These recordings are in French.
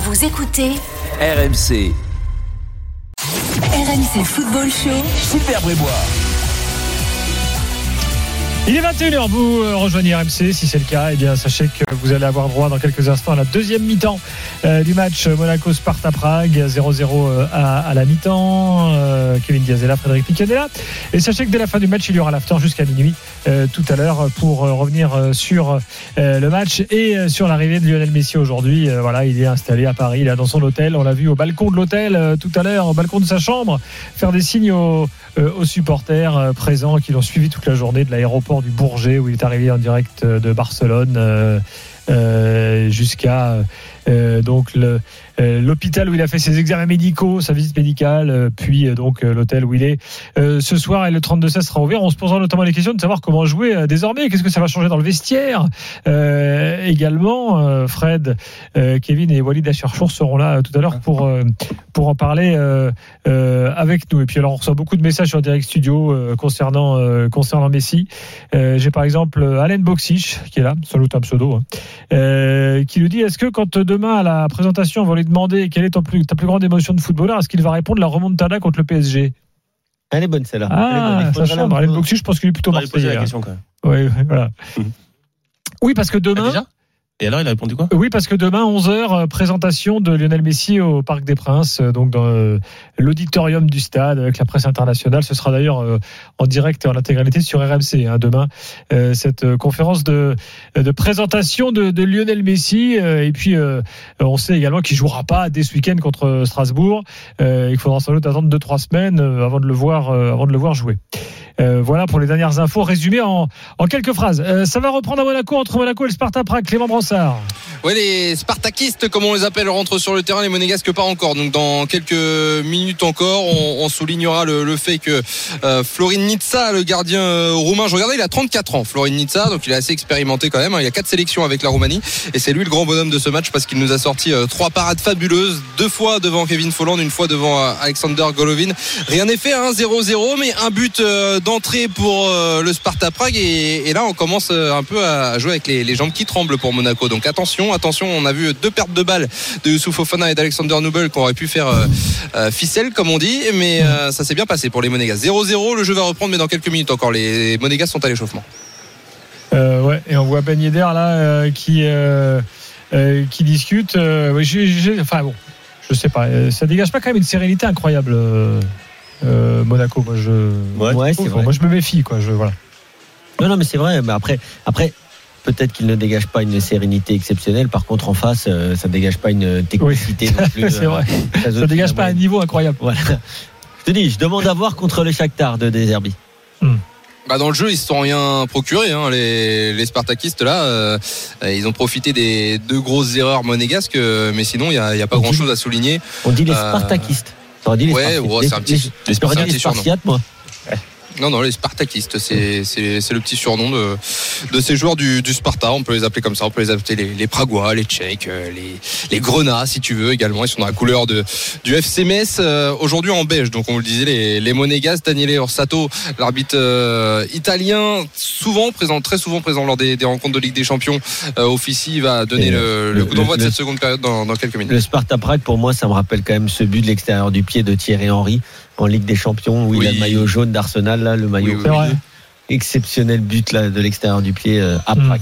Vous écoutez RMC. RMC Football Show. Super Brébois. Il est 21h, vous euh, rejoignez RMC, si c'est le cas, eh bien sachez que vous allez avoir droit dans quelques instants à la deuxième mi-temps euh, du match Monaco-Sparta-Prague, 0-0 euh, à, à la mi-temps, euh, Kevin Diaz là, Frédéric Piquet est là, et sachez que dès la fin du match, il y aura l'after jusqu'à minuit euh, tout à l'heure pour euh, revenir euh, sur euh, le match et euh, sur l'arrivée de Lionel Messi aujourd'hui. Euh, voilà, il est installé à Paris, il est dans son hôtel, on l'a vu au balcon de l'hôtel euh, tout à l'heure, au balcon de sa chambre, faire des signes aux, euh, supporters euh, présents qui l'ont suivi toute la journée de l'aéroport du Bourget où il est arrivé en direct euh, de Barcelone euh, euh, jusqu'à donc le, l'hôpital où il a fait ses examens médicaux, sa visite médicale, euh, puis euh, donc euh, l'hôtel où il est. Euh, ce soir, et le 32-16 sera ouvert. On se posera notamment les questions de savoir comment jouer euh, désormais. Qu'est-ce que ça va changer dans le vestiaire? Euh, Également, euh, Fred, euh, Kevin et Walid Acharchour seront là euh, tout à l'heure pour euh, pour en parler euh, euh, avec nous. Et puis alors, on reçoit beaucoup de messages sur Direct Studio euh, concernant euh, concernant Messi. Euh, J'ai par exemple euh, Alain Boxich qui est là, sans un pseudo, hein, euh, qui nous dit est-ce que quand demain à la présentation on demander quelle est ton plus, ta plus grande émotion de footballeur, est-ce qu'il va répondre la remontada contre le PSG Elle est bonne celle-là. Ah, Elle est bonne. Ça chambre. je pense qu'il est plutôt marseillais. la hein. question quand même. Oui, voilà. Mhm. Oui, parce que Ah, demain. déjà? Et alors, il a répondu quoi? Oui, parce que demain, 11h, présentation de Lionel Messi au Parc des Princes, euh, donc dans euh, l'auditorium du stade avec la presse internationale. Ce sera d'ailleurs euh, en direct et en intégralité sur RMC hein, demain, euh, cette euh, conférence de, présentation de, Lionel Messi. euh, et puis, euh, on sait également qu'il jouera pas dès ce week-end contre Strasbourg. Euh, il faudra sans doute attendre 2-3 semaines euh, avant de le voir, euh, jouer. Euh, voilà pour les dernières infos résumées en, quelques phrases. Euh, ça va reprendre à Monaco entre Monaco et le Sparta Prague. Clément Ouais, les Spartakistes, comme on les appelle, rentrent sur le terrain, les Monégasques pas encore. Donc dans quelques minutes encore, on, soulignera le, fait que euh, Florin Nitsa, le gardien euh, roumain, je regardais, il a 34 ans, Florin Nitsa, donc il est assez expérimenté quand même. hein. Il a quatre sélections avec la Roumanie et c'est lui le grand bonhomme de ce match parce qu'il nous a sorti euh, trois parades fabuleuses, deux fois devant Kevin Folland, une fois devant euh, Alexander Golovin. Rien n'est fait, hein, 0-0, mais un but d'entrée pour le Sparta Prague et, là on commence un peu à jouer avec les, les jambes qui tremblent pour Monaco. Donc attention, attention, on a vu deux pertes de balles de Youssouf Fofana et d'Alexander Nubel qui auraient pu faire euh, euh, ficelle comme on dit, mais euh, ça s'est bien passé pour les Monégas. 0-0, le jeu va reprendre, mais dans quelques minutes encore. Les Monégas sont à l'échauffement. Euh, ouais, et on voit Ben Yedder là euh, qui euh, euh, qui discute. Euh, ouais, j'ai- j'ai- enfin bon, je sais pas. euh, ça dégage pas quand même une sérénité incroyable. euh, euh, Monaco, moi je. Ouais, je trouve, vrai. Moi je me méfie quoi. Je voilà. Non, non, mais c'est vrai. Mais après, après peut-être qu'il ne dégage pas une sérénité exceptionnelle. Par contre, en face, euh, ça dégage pas une technicité non plus. c'est euh, vrai. Ça au-dessus dégage pas un niveau incroyable. Voilà. Je te dis, je demande à voir contre le Shakhtar de Deserbi. Bah dans le jeu, ils se sont rien procuré. Hein, les, les Spartakistes là, euh, euh, ils ont profité des deux grosses erreurs monégasques, euh, mais sinon il y a, il y a pas Ok. grand chose à souligner. On dit les Euh, Spartakistes. T'aurais dit les ouais, Spartakistes. ouais, c'est un petit- les, les. Spartiates, moi. Non, non, les Spartakistes, c'est le petit surnom de de ces joueurs du, du Sparta. On peut les appeler comme ça. On peut les appeler les, les Pragois, les Tchèques, euh, les les Grenats, si tu veux également. Ils sont dans la couleur de du FC Metz. euh, Aujourd'hui en beige. Donc on vous le disait, les les Monégas, Daniele Orsato, l'arbitre euh, italien, souvent présent, très souvent présent lors des, des rencontres de Ligue des Champions, euh, officie va donner le, le le- coup d'envoi de cette seconde période dans, dans quelques minutes. Le Sparta Prague, pour moi, ça me rappelle quand même ce but de l'extérieur du pied de Thierry Henry en Ligue des Champions où il a Oui. le maillot jaune d'Arsenal, là, le maillot Oui, oui, exceptionnel but là, de l'extérieur du pied euh, à Mm. Prague.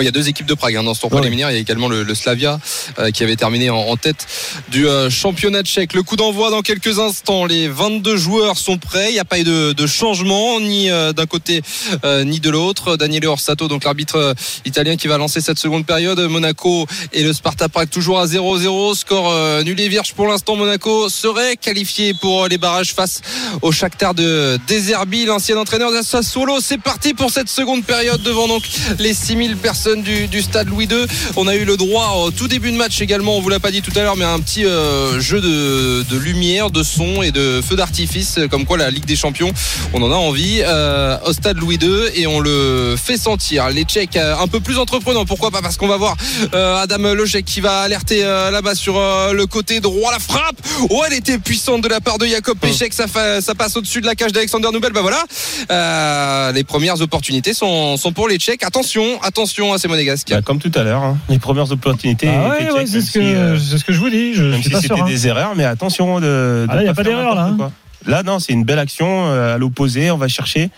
Il y a deux équipes de Prague hein, dans ce tour Ouais. préliminaire. Il y a également le, le Slavia euh, qui avait terminé en, en tête du euh, championnat tchèque. Le coup d'envoi dans quelques instants. Les 22 joueurs sont prêts. Il n'y a pas eu de, de changement ni euh, d'un côté euh, ni de l'autre. Daniele Orsato, donc l'arbitre euh, italien qui va lancer cette seconde période. Monaco et le Sparta Prague toujours à 0-0. Score euh, nul et vierge pour l'instant. Monaco serait qualifié pour les barrages face au Shakhtar de Deserbi, l'ancien entraîneur de Sassuolo. C'est parti pour cette seconde période devant donc les 6000 personnes personnes du, stade Louis II. On a eu le droit au tout début de match également, on vous l'a pas dit tout à l'heure, mais un petit euh, jeu de, lumière, de son et de feu d'artifice, comme quoi la Ligue des Champions, on en a envie euh, au stade Louis II et on le fait sentir. Les Tchèques un peu plus entreprenants, pourquoi pas Parce qu'on va voir Adam Lojek qui va alerter là-bas sur le côté droit, la frappe. Oh, elle était puissante de la part de Jacob Pechek, ça, ça passe au-dessus de la cage d'Alexander Noubel. Bah voilà, les premières opportunités sont, sont pour les Tchèques. Attention, attention à ces monégasques. Bah, comme tout à l'heure, hein. les premières opportunités. Ah ouais, c'est ce, euh, ce, que je vous dis. Je, même si c'était des erreurs, mais attention de. Ah là, il n'y a pas d'erreur là. Hein. Là, non, c'est une belle action euh, à l'opposé. On va chercher.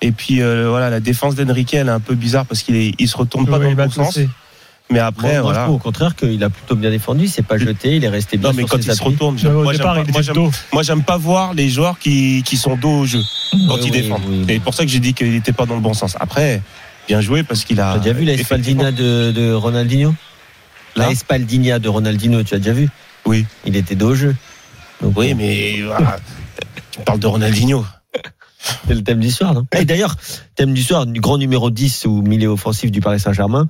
Et puis euh, voilà, la défense d'Enrique, elle est un peu bizarre parce qu'il il se retourne pas dans le bon sens. Mais après, voilà. je trouve au contraire qu'il a plutôt bien défendu. C'est pas jeté, il est resté bien. Non, mais quand il se retourne, moi, j'aime pas voir les joueurs qui, qui sont dos au jeu quand ils défendent. C'est pour ça que j'ai dit qu'il n'était pas dans le bon sens. Après, bien joué parce qu'il a. Tu as déjà vu la Espaldina de, de Ronaldinho? La Espaldina de Ronaldinho, tu as déjà vu? Oui. Il était dos au jeu. oui, mais tu parles de Ronaldinho. C'est le thème du soir, non? Et d'ailleurs, thème du soir, du grand numéro 10 ou milieu offensif du Paris Saint-Germain.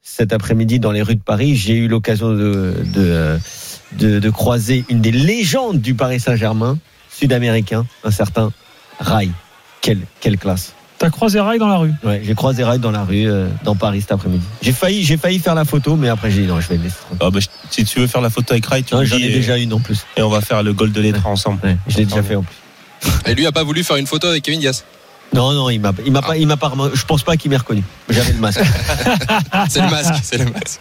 Cet après-midi, dans les rues de Paris, j'ai eu l'occasion de, de, de, de, croiser une des légendes du Paris Saint-Germain, sud-américain, un certain Rai. Quelle, quelle classe T'as croisé Rai dans la rue Ouais, j'ai croisé Rai dans la rue, euh, dans Paris cet après-midi. J'ai failli, j'ai failli faire la photo, mais après j'ai dit non, je vais le laisser. Ah bah, si tu veux faire la photo avec Rai, tu J'en ai déjà une en plus. Et on va faire le goal de l'Etra ensemble. Ouais, je l'ai déjà fait en plus. Et lui a pas voulu faire une photo avec Kevin Diaz non, non, il m'a, il m'a pas, il m'a pas, je pense pas qu'il m'ait reconnu. J'avais le masque. c'est le masque, c'est le masque.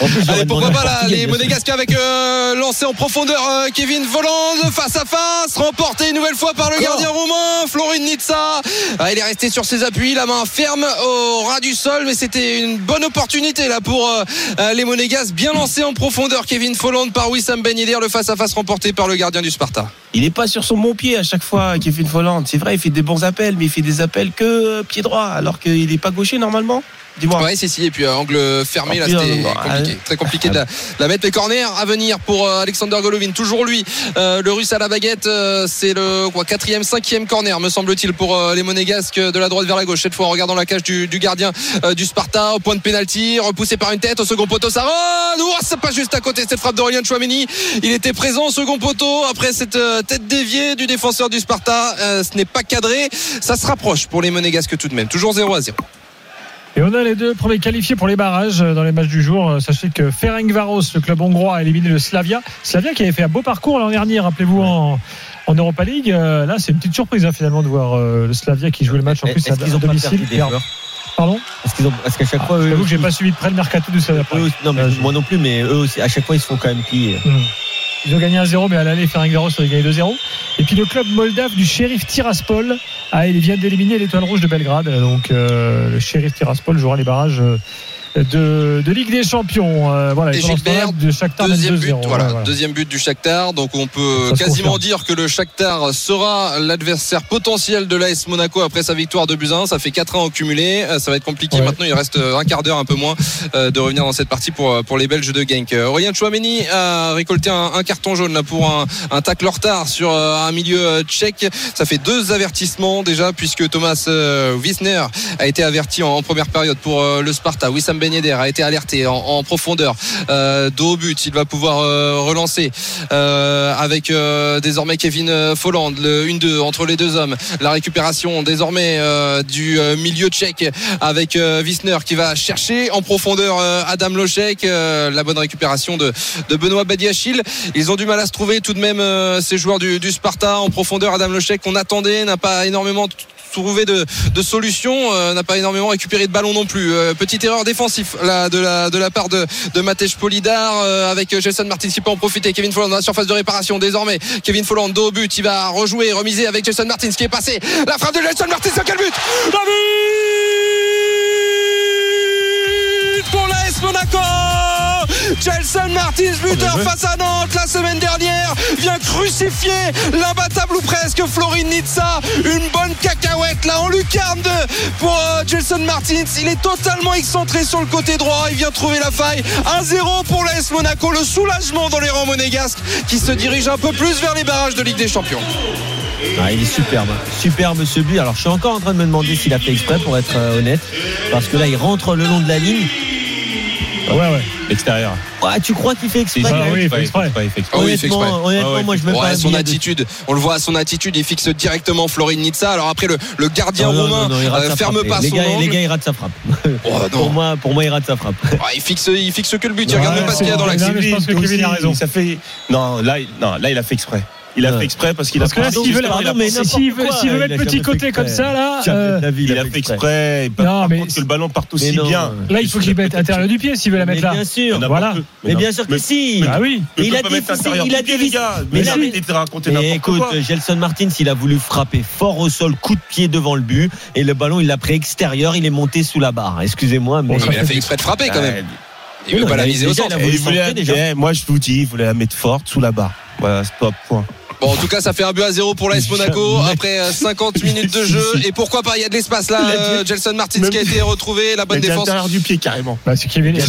En plus, Allez, pourquoi pas là, les Monégasques avec euh, lancé en profondeur euh, Kevin Voland face à face, remporté une nouvelle fois par le gardien roumain, Florin Nitsa. Ah, il est resté sur ses appuis, la main ferme au ras du sol, mais c'était une bonne opportunité là pour euh, les Monégasques. Bien lancé en profondeur, Kevin Folland par Wissam Ben Yedder, le face à face remporté par le gardien du Sparta. Il n'est pas sur son bon pied à chaque fois, Kevin Folland. C'est vrai, il fait des bons appels, mais il fait des appels que pied droit, alors qu'il n'est pas gaucher normalement. Dis-moi. Ouais, c'est si. Et puis euh, angle fermé, là, c'était compliqué. Très compliqué de la, mettre. Les corners à venir pour euh, Alexander Golovin. Toujours lui, euh, le russe à la baguette. c'est le quoi, quatrième, cinquième corner, me semble-t-il, pour les monégasques de la droite vers la gauche. Cette fois, en regardant la cage du, gardien du Sparta, au point de pénalty, repoussé par une tête, au second poteau, ça run. c'est pas juste à côté cette frappe d'Aurélien Chouameni. Il était présent au second poteau après cette tête déviée du défenseur du Sparta. ce n'est pas cadré. Ça se rapproche pour les monégasques tout de même. Toujours 0 à 0. Et on a les deux premiers qualifiés pour les barrages euh, dans les matchs du jour. Euh, sachez que Ferencvaros, le club hongrois, a éliminé le Slavia. Slavia qui avait fait un beau parcours l'an dernier, rappelez-vous, en, en Europa League. Euh, là, c'est une petite surprise hein, finalement de voir le Slavia qui jouait le match en plus à, domicile. Pardon Est-ce qu'ils ont, est-ce qu'à chaque fois, eux, j'avoue que j'ai pas suivi de près le mercato du Slavia. non, mais moi non plus, mais eux aussi, à chaque fois, ils se font quand même plier. Mmh. Ils ont gagné 1-0, mais à l'aller, Ferencvaros a gagné 2-0. Et puis le club moldave du shérif Tiraspol ah, il vient d'éliminer l'étoile rouge de Belgrade. Donc euh, le shérif Tiraspol jouera les barrages. Euh, de, Ligue des Champions. Euh, voilà, et Gilbert, de Shakhtar deuxième but, voilà, deuxième but du Shakhtar. Donc on peut quasiment dire que le Shakhtar sera l'adversaire potentiel de l'AS Monaco après sa victoire de Buzyn. Ça fait 4 ans au cumulé. Ça va être compliqué. Maintenant, il reste un quart d'heure, un peu moins, de revenir dans cette partie pour, pour les Belges de Genk. Aurélien Chouameni a récolté un, carton jaune là, pour un, un tacle retard sur un milieu tchèque. Ça fait deux avertissements déjà puisque Thomas Wisner a été averti en, première période pour le Sparta. Wissam Ben a été alerté en, profondeur euh, dos but. Il va pouvoir euh, relancer euh, avec euh, désormais Kevin Folland, le 1-2 entre les deux hommes. La récupération désormais du milieu tchèque avec Wisner qui va chercher en profondeur Adam Lochek. la bonne récupération de, de Benoît Badiachil. Ils ont du mal à se trouver tout de même ces joueurs du, du Sparta en profondeur. Adam Lochek qu'on attendait n'a pas énormément trouvé de, solutions, euh, n'a pas énormément récupéré de ballon non plus. Euh, petite erreur défensive là, de, la, la part de, de Matej Polidar euh, avec Jason Martins qui peut en profiter. Kevin Folland dans la surface de réparation désormais. Kevin Folland dos au but, il va rejouer, remiser avec Jason Martins qui est passé. La frappe de Jason Martins, quel but David pour l'AS Monaco Jelson Martins, buteur face à Nantes la semaine dernière, vient crucifier l'imbattable ou presque Florine Nitsa. Une bonne cacahuète là en lucarne pour euh, Jelson Martins. Il est totalement excentré sur le côté droit. Il vient trouver la faille. 1-0 pour l'AS Monaco. Le soulagement dans les rangs monégasques qui se dirige un peu plus vers les barrages de Ligue des Champions. Ah, il est superbe, superbe ce but. Alors je suis encore en train de me demander s'il a fait exprès pour être euh, honnête, parce que là il rentre le long de la ligne. Ouais, ouais. Extérieur. Ouais, tu crois qu'il fait exprès Ah oui, il fait exprès. Oui, il fait exprès. Honnêtement, honnêtement, Ah ouais, moi je me Ouais, son attitude, on le voit à son attitude, il fixe directement Florin Nitsa. Alors après le, le gardien Non, non, roumain non, non, euh, ferme pas les son gars, angle. les gars, il rate sa frappe. Oh, pour moi, pour moi, il rate sa frappe. Ouais, il fixe, il fixe que le but. Il regarde même pas ce qu'il y a dans l'axe. non, mais je pense que Aussi, Kevin a raison. Ça fait non là, il- non là il a fait exprès. Il a fait exprès parce qu'il Parce a que là, pardon, s'il veut, mettre a petit côté comme ça, là, euh, il a fait exprès. Non, Par mais contre, que le ballon parte Mais aussi bien. là, il faut qu'il mette intérieur du pied s'il veut la mettre là. bien sûr. Voilà. Mais bien sûr que si. Ah oui. il a il a gars. Mais là, mais- il était raconté n'importe écoute, quoi. Gelson Martins, il a voulu frapper fort au sol, coup de pied devant le but, et le ballon, il l'a pris extérieur, il est monté sous la barre. Excusez-moi, mais. Non, mais il a fait exprès de frapper quand même. Il veut pas la miser au centre. eh, moi je vous dis, il voulait la mettre forte sous la barre. Voilà, stop, point. Bon, en tout cas, ça fait un but à zéro pour l'AS Monaco après euh, 50 minutes de jeu. Et pourquoi pas, il y a de l'espace là. Euh, Gelson Martins qui a été retrouvé, la bonne défense. l'intérieur du pied carrément. Bah, c'est Kevin. Y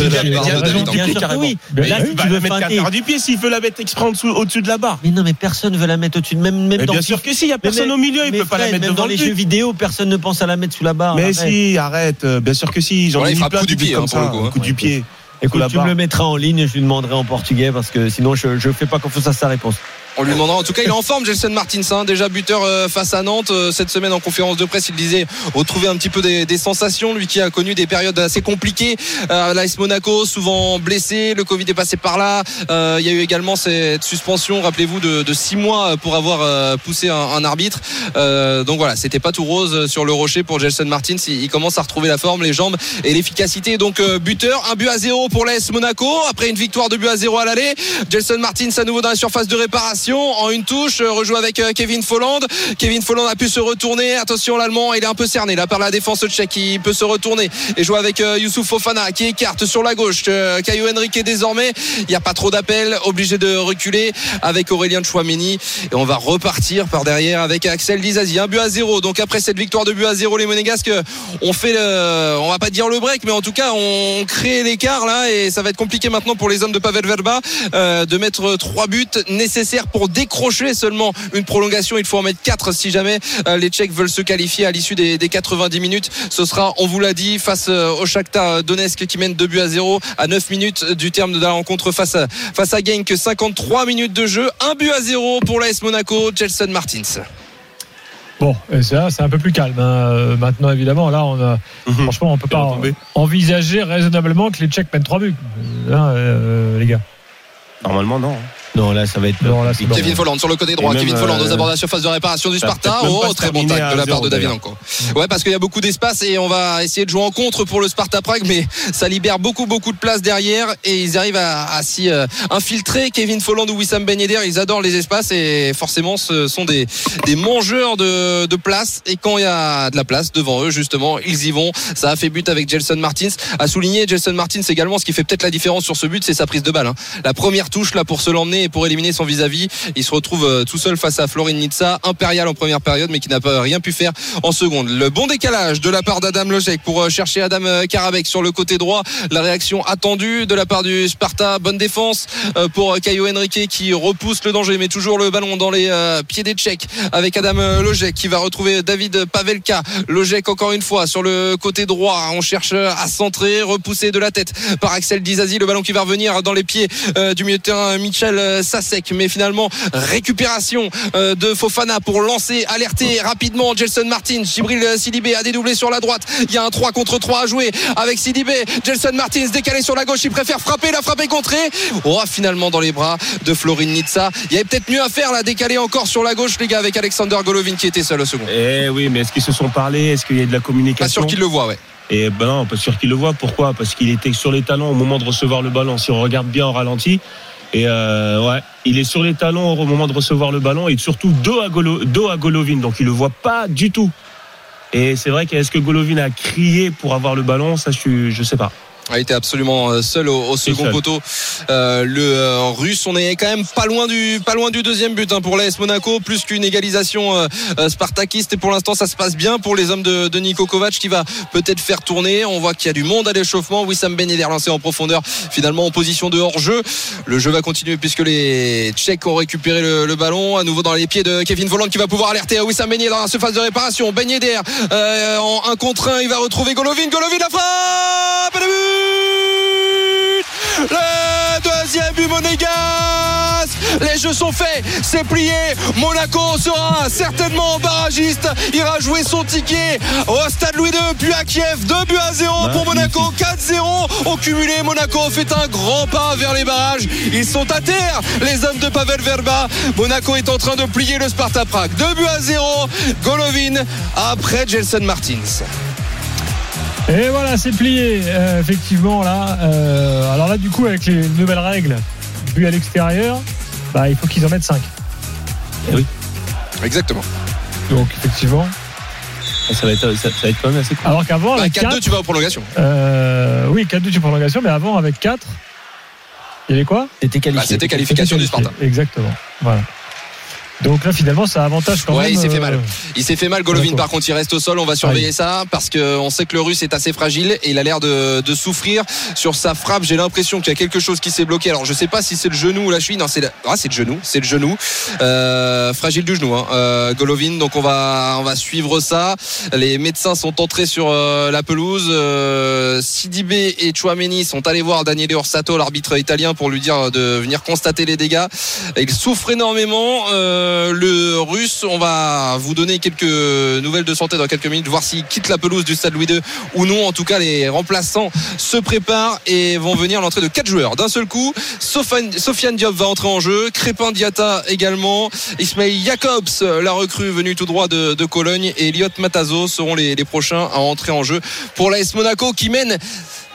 oui. Mais Là, tu veux mettre du pied s'il veut la mettre exprès en dessous- au-dessus de la barre. Mais non, mais personne ne veut la mettre au-dessus. Même, dans bien sûr que si, il n'y a personne au milieu, il peut pas la mettre même devant dans le les jeux vidéo, personne ne pense à la mettre sous la barre. Mais si, arrête. euh, Bien sûr que si. J'en ai il mis plein du pied, comme hein, pour le ça, coup, hein. coup du pied. Écoute, tu me le mettras en ligne, je lui demanderai en portugais parce que sinon je ne fais pas confiance à sa réponse. On lui demandera. En tout cas, il est en forme, Gelson Martins, hein, déjà buteur euh, face à Nantes euh, cette semaine en conférence de presse. Il disait retrouver un petit peu des, des sensations, lui qui a connu des périodes assez compliquées. Euh, L'AS Monaco, souvent blessé, le Covid est passé par là. Euh, il y a eu également cette suspension, rappelez-vous, de, de six mois pour avoir poussé un, un arbitre. Euh, donc voilà, c'était pas tout rose sur le rocher pour Gelson Martins. Il, il commence à retrouver la forme, les jambes et l'efficacité. Donc buteur, un but à zéro pour l'AS Monaco après une victoire de but à zéro à l'aller. Gelson Martins à nouveau dans la surface de réparation en une touche, euh, rejoue avec euh, Kevin Folland. Kevin Folland a pu se retourner. Attention, l'Allemand, il est un peu cerné là par la défense tchèque. Il peut se retourner et jouer avec euh, Youssouf Fofana qui écarte sur la gauche. Caio Henrique désormais. Il n'y a pas trop d'appel, obligé de reculer avec Aurélien Chouameni. Et on va repartir par derrière avec Axel Dizazi. Un but à zéro. Donc après cette victoire de but à zéro, les Monégasques ont fait le, on va pas dire le break, mais en tout cas on crée l'écart là et ça va être compliqué maintenant pour les hommes de Pavel Verba de mettre trois buts nécessaires pour décrocher seulement une prolongation. Il faut en mettre quatre si jamais euh, les Tchèques veulent se qualifier à l'issue des, des 90 minutes. Ce sera, on vous l'a dit, face euh, au Shakhtar Donetsk qui mène 2 buts à 0 à 9 minutes du terme de la rencontre face à, face à Genk. 53 minutes de jeu, un but à 0 pour l'AS Monaco, Jelson Martins. Bon, et c'est là, c'est un peu plus calme. hein. Euh, Maintenant, évidemment, là, on a, Mhm. franchement, on peut pas tomber. envisager raisonnablement que les Tchèques mènent 3 buts. Euh, hein, euh, les gars. Normalement, non. Non, là, ça va être. Non, là. Kevin Folland sur le côté droit. Kevin Folland euh, aux abords de la surface de réparation du Sparta. Oh, très bon tacle de la part de 0, David encore. Ouais, parce qu'il y a beaucoup d'espace et on va essayer de jouer en contre pour le Sparta Prague, mais ça libère beaucoup, beaucoup de place derrière et ils arrivent à, à s'y euh, infiltrer. Kevin Folland ou Wissam Ben Yedder, ils adorent les espaces et forcément, ce sont des, des mangeurs de, de place. Et quand il y a de la place devant eux, justement, ils y vont. Ça a fait but avec Gelson Martins. À souligner, Gelson Martins également, ce qui fait peut-être la différence sur ce but, c'est sa prise de balle. hein. La première touche là pour se l'emmener et pour éliminer son vis-à-vis. Il se retrouve euh, tout seul face à Florin Nitsa, impérial en première période, mais qui n'a pas rien pu faire en seconde. Le bon décalage de la part d'Adam Lojek pour euh, chercher Adam euh, Karabek sur le côté droit. La réaction attendue de la part du Sparta. Bonne défense pour Caio Henrique qui repousse le danger, mais toujours le ballon dans les pieds des Tchèques avec Adam Lojek qui va retrouver David Pavelka. Lojek encore une fois sur le côté droit. On cherche à centrer, repousser de la tête par Axel Dizazi. Le ballon qui va revenir dans les pieds du milieu de terrain Sasek. Mais finalement, récupération euh, de Fofana pour lancer, alerter rapidement Gelson Martins. Gibril Sidibé a dédoublé sur la droite. Il y a un 3 contre 3 à jouer avec Sidibé. Gelson Martins décalé sur la gauche. Il préfère frapper, la frappe est contrée. Oh, finalement dans les bras de Florin Nitsa. Il y avait peut-être mieux à faire là, décaler encore sur la gauche, les gars, avec Alexander Golovin qui était seul au second. Eh oui, mais est-ce qu'ils se sont parlé? Est-ce qu'il y a de la Pas communication sûr qu'il le voit, ouais. Et ben non, pas sûr qu'il le voit. Pourquoi? Parce qu'il était sur les talons au moment de recevoir le ballon. Si on regarde bien en ralenti, et euh, ouais, il est sur les talons au moment de recevoir le ballon et surtout dos à, Golovin, donc il le voit pas du tout. Et c'est vrai qu'est-ce que Golovin a crié pour avoir le ballon? Ça, je, je sais pas. A été absolument euh, seul au, au second poteau. Euh, le euh, russe, on est quand même pas loin du, pas loin du deuxième but hein, pour l'AS Monaco, plus qu'une égalisation euh, spartakiste. Et pour l'instant, ça se passe bien pour les hommes de, de Niko Kovac qui va peut-être faire tourner. On voit qu'il y a du monde à l'échauffement. Wissam Ben Yedder lancé en profondeur, finalement en position de hors-jeu. Le jeu va continuer puisque les Tchèques ont récupéré le, le ballon à nouveau dans les pieds de Kevin Volland qui va pouvoir alerter à Wissam Ben Yedder dans la surface de réparation. Ben Yedder en un contre un, il va retrouver Golovin. Golovin la frappe, et le but le deuxième but monégasque. Les jeux sont faits c'est plié. Monaco sera certainement barragiste. Ira jouer son ticket au stade Louis II puis à Kiev. 2 buts à 0 pour Monaco. 4-0 au cumulé. Monaco fait un grand pas vers les barrages. Ils sont à terre les hommes de Pavel Verba. Monaco est en train de plier le Sparta Prague. 2 buts à 0 Golovin après Jelson Martins Et voilà, c'est plié, euh, effectivement, là. Euh, alors là, du coup, avec les nouvelles règles, but à l'extérieur, bah, il faut qu'ils en mettent 5. exactement Donc, effectivement. Ça va être, ça, ça va être quand même assez cool. Alors qu'avant, Bah, avec 4-2 4, tu vas en prolongation euh, oui, 4-2 sur prolongation, mais avant, avec 4, il y avait quoi? C'était Bah, qualifié. c'était qualification du Sparta Exactement. Voilà. Donc là, finalement, ça avantage quand Ouais, même. il s'est fait euh, mal. Il s'est fait mal, Golovin. Par contre, il reste au sol. On va surveiller ça parce qu'on sait que le russe est assez fragile et il a l'air de, de souffrir sur sa frappe. J'ai l'impression qu'il y a quelque chose qui s'est bloqué. Alors, je sais pas si c'est le genou ou la cheville. Non, c'est la- ah, c'est le genou. C'est le genou. Euh, fragile du genou, hein. euh, Golovin. Donc, on va, on va suivre ça. Les médecins sont entrés sur euh, la pelouse. Sidibé et Chouameni sont allés voir Daniele Orsato, l'arbitre italien, pour lui dire de venir constater les dégâts. Il souffre énormément. Euh, le russe, on va vous donner quelques nouvelles de santé dans quelques minutes, voir s'il quitte la pelouse du stade Louis II ou non. En tout cas, les remplaçants se préparent et vont venir l'entrée de quatre joueurs d'un seul coup. Sofiane, Diop va entrer en jeu, Crépin Diata également, Ismail Jacobs, la recrue venue tout droit de, de Cologne, et Elliot Matazo seront les, les prochains à entrer en jeu pour l'AS Monaco qui mène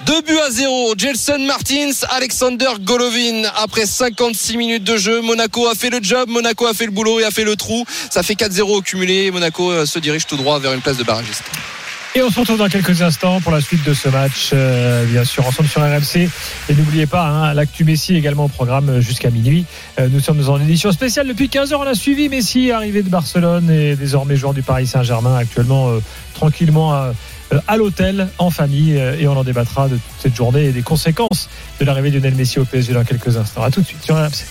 deux buts à zéro. Jelson Martins, Alexander Golovin. Après 56 minutes de jeu, Monaco a fait le job, Monaco a fait le boulot et a fait le trou. Ça fait 4-0 au cumulé. Monaco euh, se dirige tout droit vers une place de barragiste. Et on se retrouve dans quelques instants pour la suite de ce match, euh, bien sûr, ensemble sur RMC. Et n'oubliez pas, hein, l'actu Messi également au programme jusqu'à minuit. Euh, nous sommes en édition spéciale depuis 15 heures. On a suivi Messi, arrivé de Barcelone et désormais joueur du Paris Saint-Germain, actuellement euh, tranquillement à, euh, à l'hôtel, en famille. euh, et on en débattra de toute cette journée et des conséquences de l'arrivée de Lionel Messi au PSG dans quelques instants. À tout de suite sur RMC.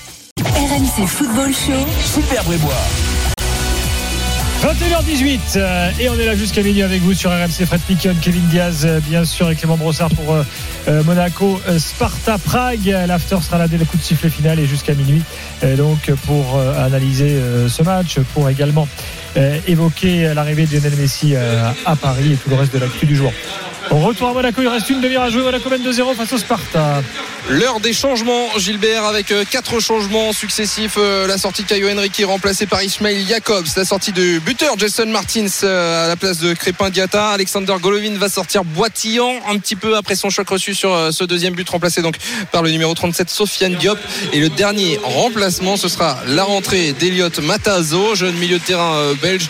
RMC Football Show. Super Brébois. 21h18 euh, et on est là jusqu'à minuit avec vous sur RMC Fred Piquion, Kevin Diaz bien sûr et Clément Brossard pour Monaco, Sparta Prague. L'after sera là dès le coup de sifflet final et jusqu'à minuit donc pour analyser ce match, pour également évoquer l'arrivée de Lionel Messi euh, à Paris et tout le reste de l'actu du jour. On retourne à Monaco, il reste une demi-heure à jouer. Monaco mène 2-0 face au Sparta. L'heure des changements, Gilbert, avec euh, quatre changements successifs. Euh, La sortie de Caio Henrique remplacé par Ismail Jacobs. La sortie du buteur Jason Martins euh, à la place de Crépin Diata. Alexander Golovin va sortir boitillant un petit peu après son choc reçu sur ce deuxième but remplacé donc par le numéro 37 Sofiane Diop. Et le dernier remplacement, ce sera la rentrée d'Eliott Matazo, jeune milieu de terrain belge,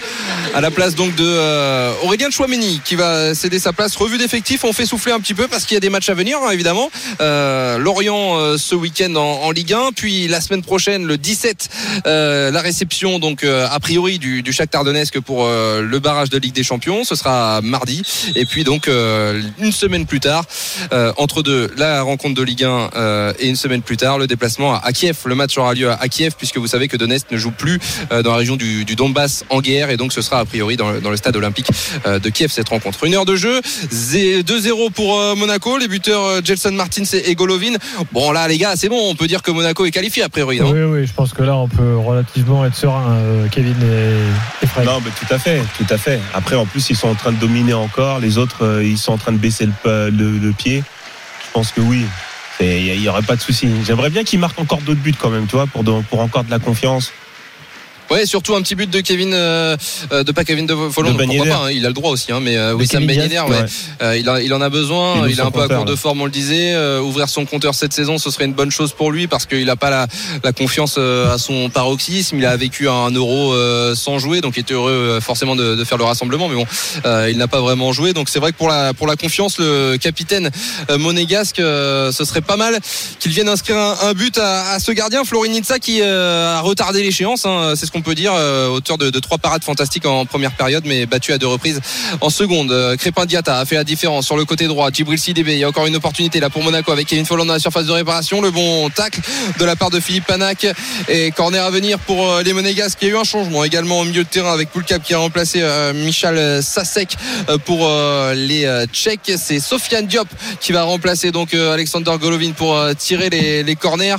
à la place donc de Aurélien Chouameni qui va céder sa place. Revue d'effectifs, on fait souffler un petit peu parce qu'il y a des matchs à venir hein, évidemment. Lorient euh, ce week-end en, en Ligue 1, puis la semaine prochaine, le 17, euh, la réception donc euh, a priori du, du Shakhtar Donetsk pour le barrage de Ligue des Champions. Ce sera mardi, et puis donc une semaine plus tard, entre deux, la rencontre de Ligue 1 euh, et une semaine plus tard, le déplacement à, Kiev. Le match aura lieu à, Kiev puisque vous savez que Donetsk ne joue plus dans la région du, du Donbass en guerre, et donc ce sera a priori dans, dans le stade olympique de Kiev cette rencontre. Une heure de jeu, zé- 2-0 pour Monaco, les buteurs Jelson Martins et, et Bon là les gars, c'est bon, on peut dire que Monaco est qualifié a priori, non Oui, oui, je pense que là on peut relativement être serein, euh, Kevin et, et Fred. Non, mais tout à fait, tout à fait. Après, en plus, ils sont en train de dominer encore. Les autres, euh, ils sont en train de baisser le, pa- le- le pied. Je pense que oui. Il n'y aurait pas de souci. J'aimerais bien qu'ils marquent encore d'autres buts quand même, tu vois, pour, de- pour encore de la confiance. Ouais, surtout un petit but de Kevin, euh, euh, de pas Kevin de Ben pourquoi pas, hein, il a le droit aussi, hein, mais euh, Wissam Ben Yedder, ouais. Euh, il, a- il en a besoin, Il est un peu à court de forme, on le disait. Euh, ouvrir son compteur cette saison, ce serait une bonne chose pour lui parce qu'il n'a pas la, la confiance à son paroxysme. Il a vécu un euro euh, sans jouer, donc il était heureux forcément de, de faire le rassemblement, mais bon, euh, il n'a pas vraiment joué. Donc c'est vrai que pour la, pour la confiance, le capitaine monégasque, euh, ce serait pas mal qu'il vienne inscrire un, un but à, à ce gardien, Florinitza, qui euh, a retardé l'échéance, hein, c'est ce qu'on peut dire, euh, auteur de, trois parades fantastiques en première période, mais battu à deux reprises en seconde. Euh, Crépin Diata a fait la différence sur le côté droit. Djibril Sidibé, il y a encore une opportunité là pour Monaco avec Kevin Folland dans la surface de réparation. Le bon tacle de la part de Philippe Panac et corner à venir pour euh, les Monégasques. Il y a eu un changement également au milieu de terrain avec Poulkap qui a remplacé Michal Sasek pour les Tchèques. C'est Sofiane Diop qui va remplacer donc Alexander Golovin pour tirer les, les corners.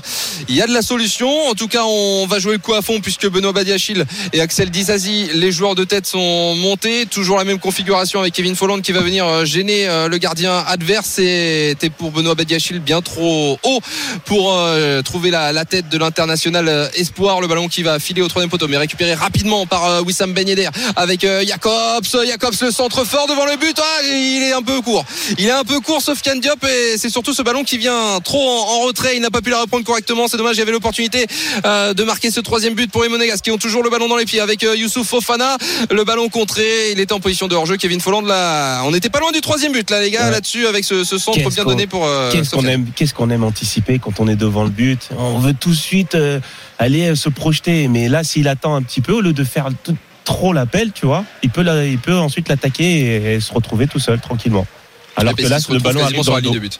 Il y a de la solution. En tout cas, on va jouer le coup à fond puisque Benoît Badiachil et Axel Dizazi, les joueurs de tête sont montés. Toujours la même configuration avec Kevin Folland qui va venir euh, gêner euh, le gardien adverse. C'était pour Benoît Badiachil bien trop haut pour euh, trouver la, tête de l'international espoir. Le ballon qui va filer au troisième poteau, mais récupéré rapidement par Wissam Ben avec Jacobs. Jacobs le centre fort devant le but. Ah, il est un peu court. Il est un peu court, Sofiane Diop, et c'est surtout ce ballon qui vient trop en, en retrait. Il n'a pas pu la reprendre correctement. C'est dommage. Il y avait l'opportunité de marquer ce troisième but pour les Monégasques qui ont toujours le ballon dans les pieds avec euh, Youssouf Fofana. Le ballon contré. Il était en position de hors-jeu. Kevin Folland là. On n'était pas loin du troisième but là, les gars, Ouais. là-dessus avec ce, ce centre bien donné pour. euh, Qu'est-ce qu'on aime, qu'est-ce qu'on aime anticiper quand on est devant le but? On veut tout de suite euh, aller se projeter, mais là, s'il attend un petit peu, au lieu de faire tout- trop l'appel, tu vois, il peut, la- il peut ensuite l'attaquer et, et se retrouver tout seul tranquillement. Alors que là, le ballon arrive dans le de but.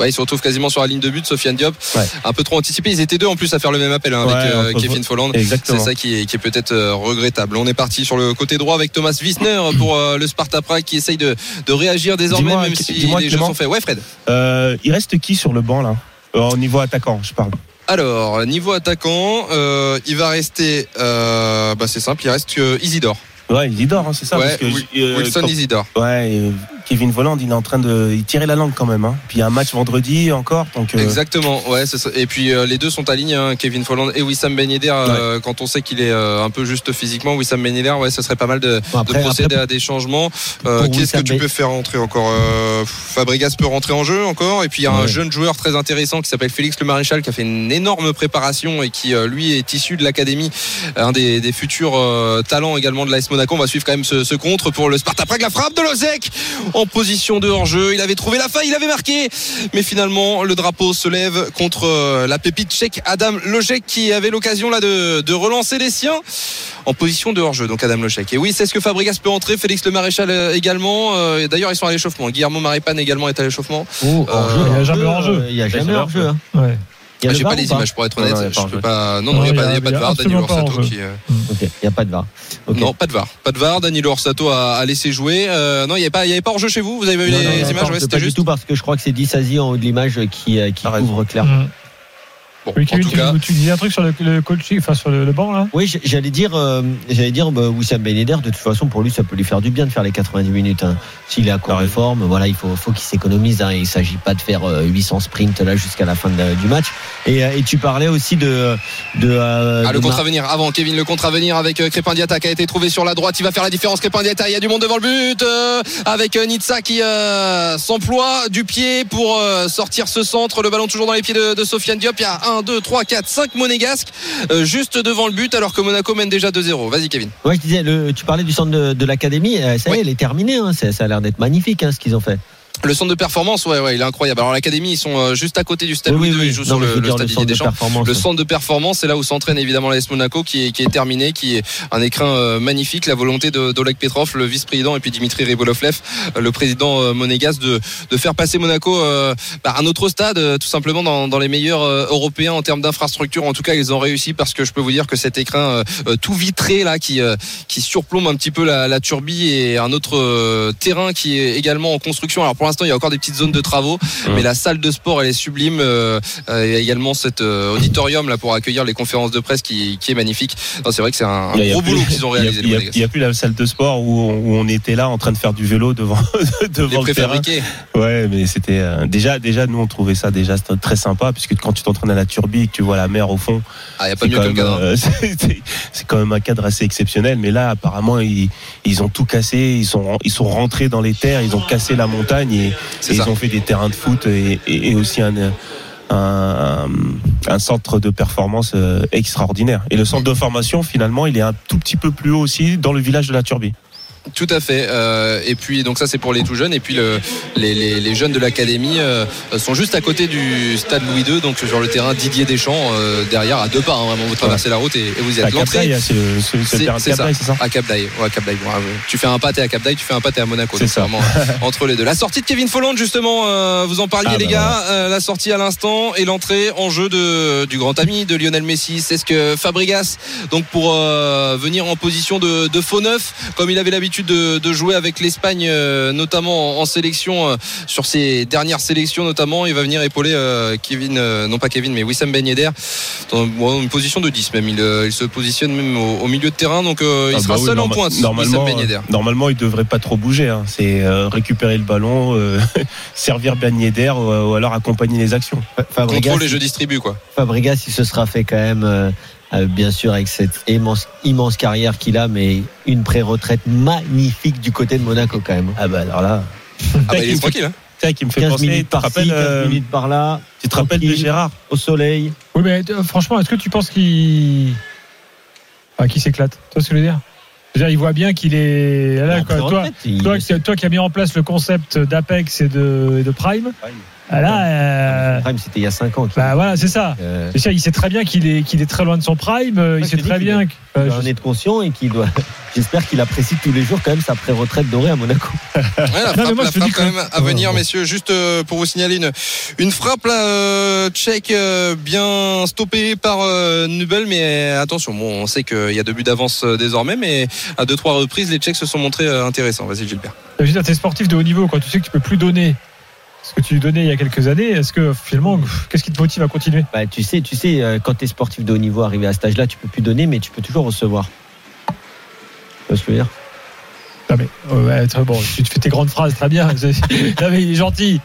Ouais, il se retrouve quasiment sur la ligne de but, Sofiane Diop. Ouais. Un peu trop anticipé. Ils étaient deux en plus à faire le même appel hein, avec euh, Kevin Folland. C'est ça qui est, qui est peut-être euh, regrettable. On est parti sur le côté droit avec Thomas Wissner pour euh, le Sparta Prague qui essaye de, de réagir désormais, même si les jeux sont faits. Ouais, Fred. Euh, il reste qui sur le banc là? Au niveau attaquant, je parle. Alors, niveau attaquant, euh, il va rester. euh, bah, c'est simple, il reste Isidore. Ouais, Isidore, hein, c'est ça. ouais, parce que, Wil- Wilson Isidore. Ouais, Kevin Voland, il est en train de il tirer la langue quand même. Hein. Puis il y a un match vendredi encore, donc. euh, Exactement, ouais. ça. Et puis euh, les deux sont alignés, hein, Kevin Folland et Wissam Ben Yedder. euh, Quand on sait qu'il est un peu juste physiquement, Wissam Ben Yedder, ouais, ce serait pas mal de, Bon, après- de procéder après- à des changements. Qu'est-ce que tu Ben- peux faire rentrer encore Fabregas peut rentrer en jeu encore. Et puis il y a un Ouais. jeune joueur très intéressant qui s'appelle Félix Le Maréchal qui a fait une énorme préparation et qui lui est issu de l'académie, un des, des futurs talents également de l'AS Monaco. On va suivre quand même ce, ce contre pour le Sparta Prague. La frappe de Lozek en position de hors-jeu. Il avait trouvé la faille, il avait marqué. Mais finalement, le drapeau se lève contre euh, la pépite tchèque Adam Lojek qui avait l'occasion là de, de relancer les siens en position de hors-jeu. Donc Adam Lojek. Et oui, c'est ce que Fabregas peut entrer. Félix Le Maréchal euh, également. Euh, et D'ailleurs, ils sont à l'échauffement. Guillermo Maripan également est à l'échauffement. Oh, Euh, hors-jeu, il y a jamais hors-jeu. Il y a jamais jamais hors-jeu. hein. Ouais. Ah, J'ai pas les images pour être honnête. Non, non, Je pas peux pas. Non, non, il n'y a, pas- a de VAR. Danilo Orsato qui. euh, Ok, il n'y a pas de VAR. Ok. Non, pas de VAR. Pas de VAR. Danilo Orsato a, a laissé jouer. Euh, non, il n'y avait pas, il y avait pas hors-jeu chez vous. Vous avez vu les images Ouais, pas c'était du juste. tout parce que je crois que c'est Dissasi en haut de l'image qui, euh, qui raison. couvre clair. Bon, Oui, en Kevin, tout tu, cas. tu disais un truc sur le, le coaching, enfin sur le, le banc là Oui, j'allais dire, euh, j'allais dire, bah, Wissam Ben Yedder, de toute façon, pour lui, ça peut lui faire du bien de faire les 90 minutes. hein. S'il est à court de forme, voilà, il faut, faut qu'il s'économise. Hein. Il s'agit pas de faire euh, 800 sprints là jusqu'à la fin de- du match. Et, euh, et tu parlais aussi de, de, euh, Ah, de le contre Mar- à venir avant Kevin le contre à venir avec euh, Crépin Diatta qui a été trouvé sur la droite il va faire la différence Crépin Diatta il y a du monde devant le but euh, avec euh, Nitsa qui euh, s'emploie du pied pour euh, sortir ce centre le ballon toujours dans les pieds de, de Sofiane Diop il y a 1 2 3 4 5 monégasques euh, juste devant le but alors que Monaco mène déjà 2-0 vas-y Kevin Ouais, je disais, le, tu parlais du centre de, de l'académie. euh, Ça y Oui. est, elle est terminée. Hein. Ça, ça a l'air d'être magnifique hein, ce qu'ils ont fait. Le centre de performance ouais ouais il est incroyable alors l'académie ils sont euh, juste à côté du stade Louis II ils jouent Non, sur le, le stade le centre de Deschamps performance. Le centre de performance, c'est là où s'entraîne évidemment l'AS Monaco qui est, qui est terminé, qui est un écrin euh, magnifique. La volonté de- d'Oleg Petrov, le vice-président, et puis Dimitri Ribolovlev, euh, le président euh, monégasque, de, de faire passer Monaco euh, bah, à un autre stade, euh, tout simplement dans, dans les meilleurs euh, européens en termes d'infrastructure. En tout cas, ils ont réussi parce que je peux vous dire que cet écrin euh, tout vitré là, qui, euh, qui surplombe un petit peu la, la turbie et un autre euh, terrain qui est également en construction. Alors pour l'instant, il y a encore des petites zones de travaux, Mmh. mais la salle de sport, elle est sublime. Euh, euh, il y a également cet euh, auditorium là pour accueillir les conférences de presse qui, qui est magnifique. Non, C'est vrai que c'est un, y gros boulot qu'ils ont y réalisé. Il y, les a- y plus la salle de sport où on, où on était là en train de faire du vélo devant, Les devant le terrain. préfabriqués. Ouais, mais c'était euh, déjà, déjà nous on trouvait ça déjà très sympa puisque quand tu t'entraînes à la turbie et que tu vois la mer au fond, Ah, n'y a pas c'est mieux quand, comme même, cadre. euh, c'est- c'est- c'est quand même un cadre assez exceptionnel. Mais là, apparemment, ils, ils ont tout cassé. Ils sont, ils sont rentrés dans les terres. Ils ont cassé la montagne et, ils ont fait des terrains de foot et, et- et aussi un, un, un centre de performance euh, extraordinaire. Et le centre de formation, finalement, il est un tout petit peu plus haut aussi dans le village de la Turbie. Tout à fait. Euh, et puis donc ça c'est pour les tout jeunes. Et puis le, les, les, les jeunes de l'académie euh, sont juste à côté du stade Louis II, donc sur le terrain Didier Deschamps, euh, derrière à deux pas. hein, vraiment, vous traversez la route et, et vous y êtes. L'entrée, Captaï, c'est ça. Ça À Cap d'Aille. Ouais, Cap. Tu fais un pâté à Cap d'Aille, tu fais un pâté à Monaco. C'est ça. vraiment entre les deux. La sortie de Kevin Folland justement, euh, vous en parliez Ah, les bah, gars. Euh, la sortie à l'instant et l'entrée en jeu de du grand ami de Lionel Messi. C'est ce que Fabregas donc pour euh, venir en position de, de faux neuf, comme il avait l'habitude de, de jouer avec l'Espagne, euh, notamment en, en sélection euh, sur ses dernières sélections notamment. Il va venir épauler euh, Kevin, non pas Kevin, mais Wissam Ben Yedder dans bon, une position de 10 même. Il, il se positionne même au, au milieu de terrain, donc il Ah sera bah oui, seul en pointe. Normalement, Wissam Ben normalement, il devrait pas trop bouger. hein. C'est récupérer le ballon, servir Ben Yedder ou, ou alors accompagner les actions. Fabregas, Contrôle et jeu distribue quoi. Fabregas, il se sera fait quand même, euh, bien sûr, avec cette immense, immense carrière qu'il a, mais une pré-retraite magnifique du côté de Monaco quand même. Ah bah alors là, Ah bah, il qui est me fait- tranquille. Hein. qui me fait 15 penser. Minutes te par-ci, rappelles, 15 euh, minutes par-là, tu te rappelles de. Gérard? au soleil. Oui, mais euh, franchement, est-ce que tu penses qu'il. Enfin, qu'il s'éclate? Tu vois ce que je veux dire? Je veux dire, il voit bien qu'il est. Là, quoi, toi, toi, qui- toi qui as mis en place le concept d'Apex et de, et de Prime, là. euh, Prime, c'était il y a 5 ans. qu'il- bah voilà, c'est ça. euh, C'est ça, il sait très bien qu'il est, qu'il est très loin de son prime. euh, Il Ouais, sait je te très bien. que- il euh, doit en je- être conscient et qu'il doit. J'espère qu'il apprécie tous les jours quand même sa pré-retraite dorée à Monaco. Ouais, la frappe, moi, la dis quand que- même à venir, messieurs. Juste euh, pour vous signaler une, une frappe là, euh, tchèque euh, bien stoppée par euh, Nubel, mais attention, bon, on sait qu'il y a deux buts d'avance euh, désormais, mais à deux trois reprises, les Tchèques se sont montrés euh, intéressants. Vas-y, Gilbert. T'es sportif de haut niveau, quand tu sais que tu peux plus donner ce que tu donnais il y a quelques années. Est-ce que finalement, qu'est-ce qui te motive à continuer? Bah, tu sais, tu sais, euh, quand tu es sportif de haut niveau, arrivé à cet âge-là, tu peux plus donner, mais tu peux toujours recevoir. Tu vois ce que je veux dire? Non mais, euh, ouais, très bon, tu te fais tes grandes phrases, très bien. Non mais il est gentil.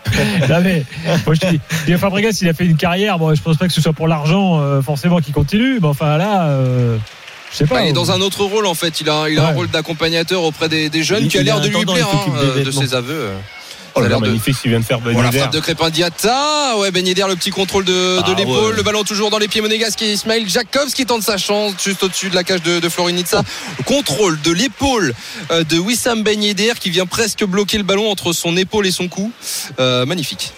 Non mais, moi je te dis, Diego Fabregas, il a fait une carrière. Bon, je pense pas que ce soit pour l'argent euh, forcément qu'il continue, mais enfin là, euh, je sais pas. Bah, il est dans un autre rôle en fait. Il a, il a un rôle d'accompagnateur auprès des, des jeunes Il- qui a l'air de lui plaire il hein, de ses aveux. Oh, de- magnifique, il vient de faire Ben Bon, la Yedder. frappe de Crépin Diatta, ouais Ben Yedder, le petit contrôle de, de Ah, l'épaule, ouais. le ballon toujours dans les pieds monégasques et Ismail Jacobs qui tente sa chance juste au-dessus de la cage de, de Florinitsa. Contrôle de l'épaule euh, de Wissam Ben Yedder qui vient presque bloquer le ballon entre son épaule et son cou. Euh, magnifique.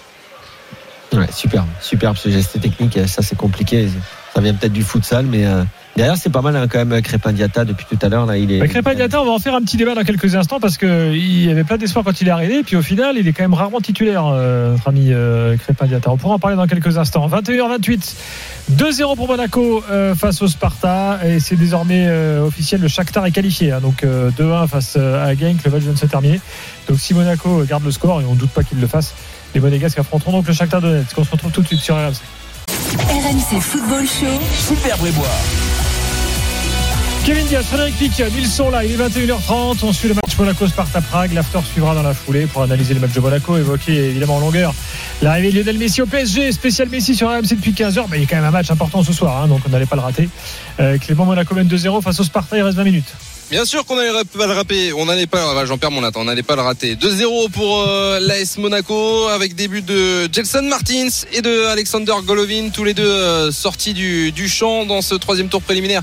Ouais, superbe, superbe ce geste technique. Ça, c'est compliqué. Ça vient peut-être du futsal, mais euh, derrière, c'est pas mal hein, quand même. Crépin Diatta, depuis tout à l'heure, là, il est. Avec Crépin Diatta, on va en faire un petit débat dans quelques instants parce qu'il y avait plein d'espoir quand il est arrivé. Puis au final, il est quand même rarement titulaire, euh, notre ami euh, Crépin Diatta. On pourra en parler dans quelques instants. 21h28, 2-0 pour Monaco euh, face au Sparta. Et c'est désormais euh, officiel, le Shakhtar est qualifié. hein. donc euh, 2-1 face à Genk, le match vient de se terminer. Donc si Monaco garde le score, et on ne doute pas qu'il le fasse, les Monégasques affronteront donc le Shakhtar Donetsk. On se retrouve tout de suite sur RMC. RMC Football Show. Super Brébois. Kevin Diaz, Frédéric Pic, ils sont là, il est 21h30, on suit le match Monaco-Sparta-Prague, l'after suivra dans la foulée pour analyser le match de Monaco, évoquer évidemment en longueur l'arrivée de Lionel Messi au PSG, spécial Messi sur RMC depuis 15h, mais il y a quand même un match important ce soir, hein, donc on n'allait pas le rater. Euh, Clément Monaco mène 2-0 face au Sparta, il reste 20 minutes. Bien sûr qu'on n'allait pas le rater. On n'allait pas, j'en perds mon latin, on n'allait pas le rater. 2-0 pour euh, l'AS Monaco avec des buts de Jelson Martins et de Alexander Golovin, tous les deux euh, sortis du, du champ dans ce troisième tour préliminaire.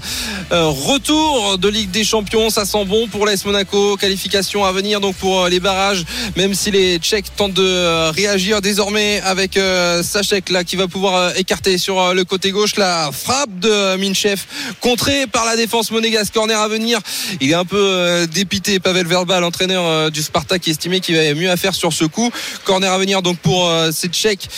Euh, retour de Ligue des Champions, ça sent bon pour l'AS Monaco. Qualification à venir donc pour les barrages, même si les Tchèques tentent de réagir désormais avec Sachek là qui va pouvoir écarter sur le côté gauche la frappe de Minchef contrée par la défense monégasque. Corner à venir Il est un peu euh, dépité. Pavel Verba, l'entraîneur euh, du Spartak, qui estimait qu'il avait mieux à faire sur ce coup. Corner à venir donc pour euh, ces Tchèques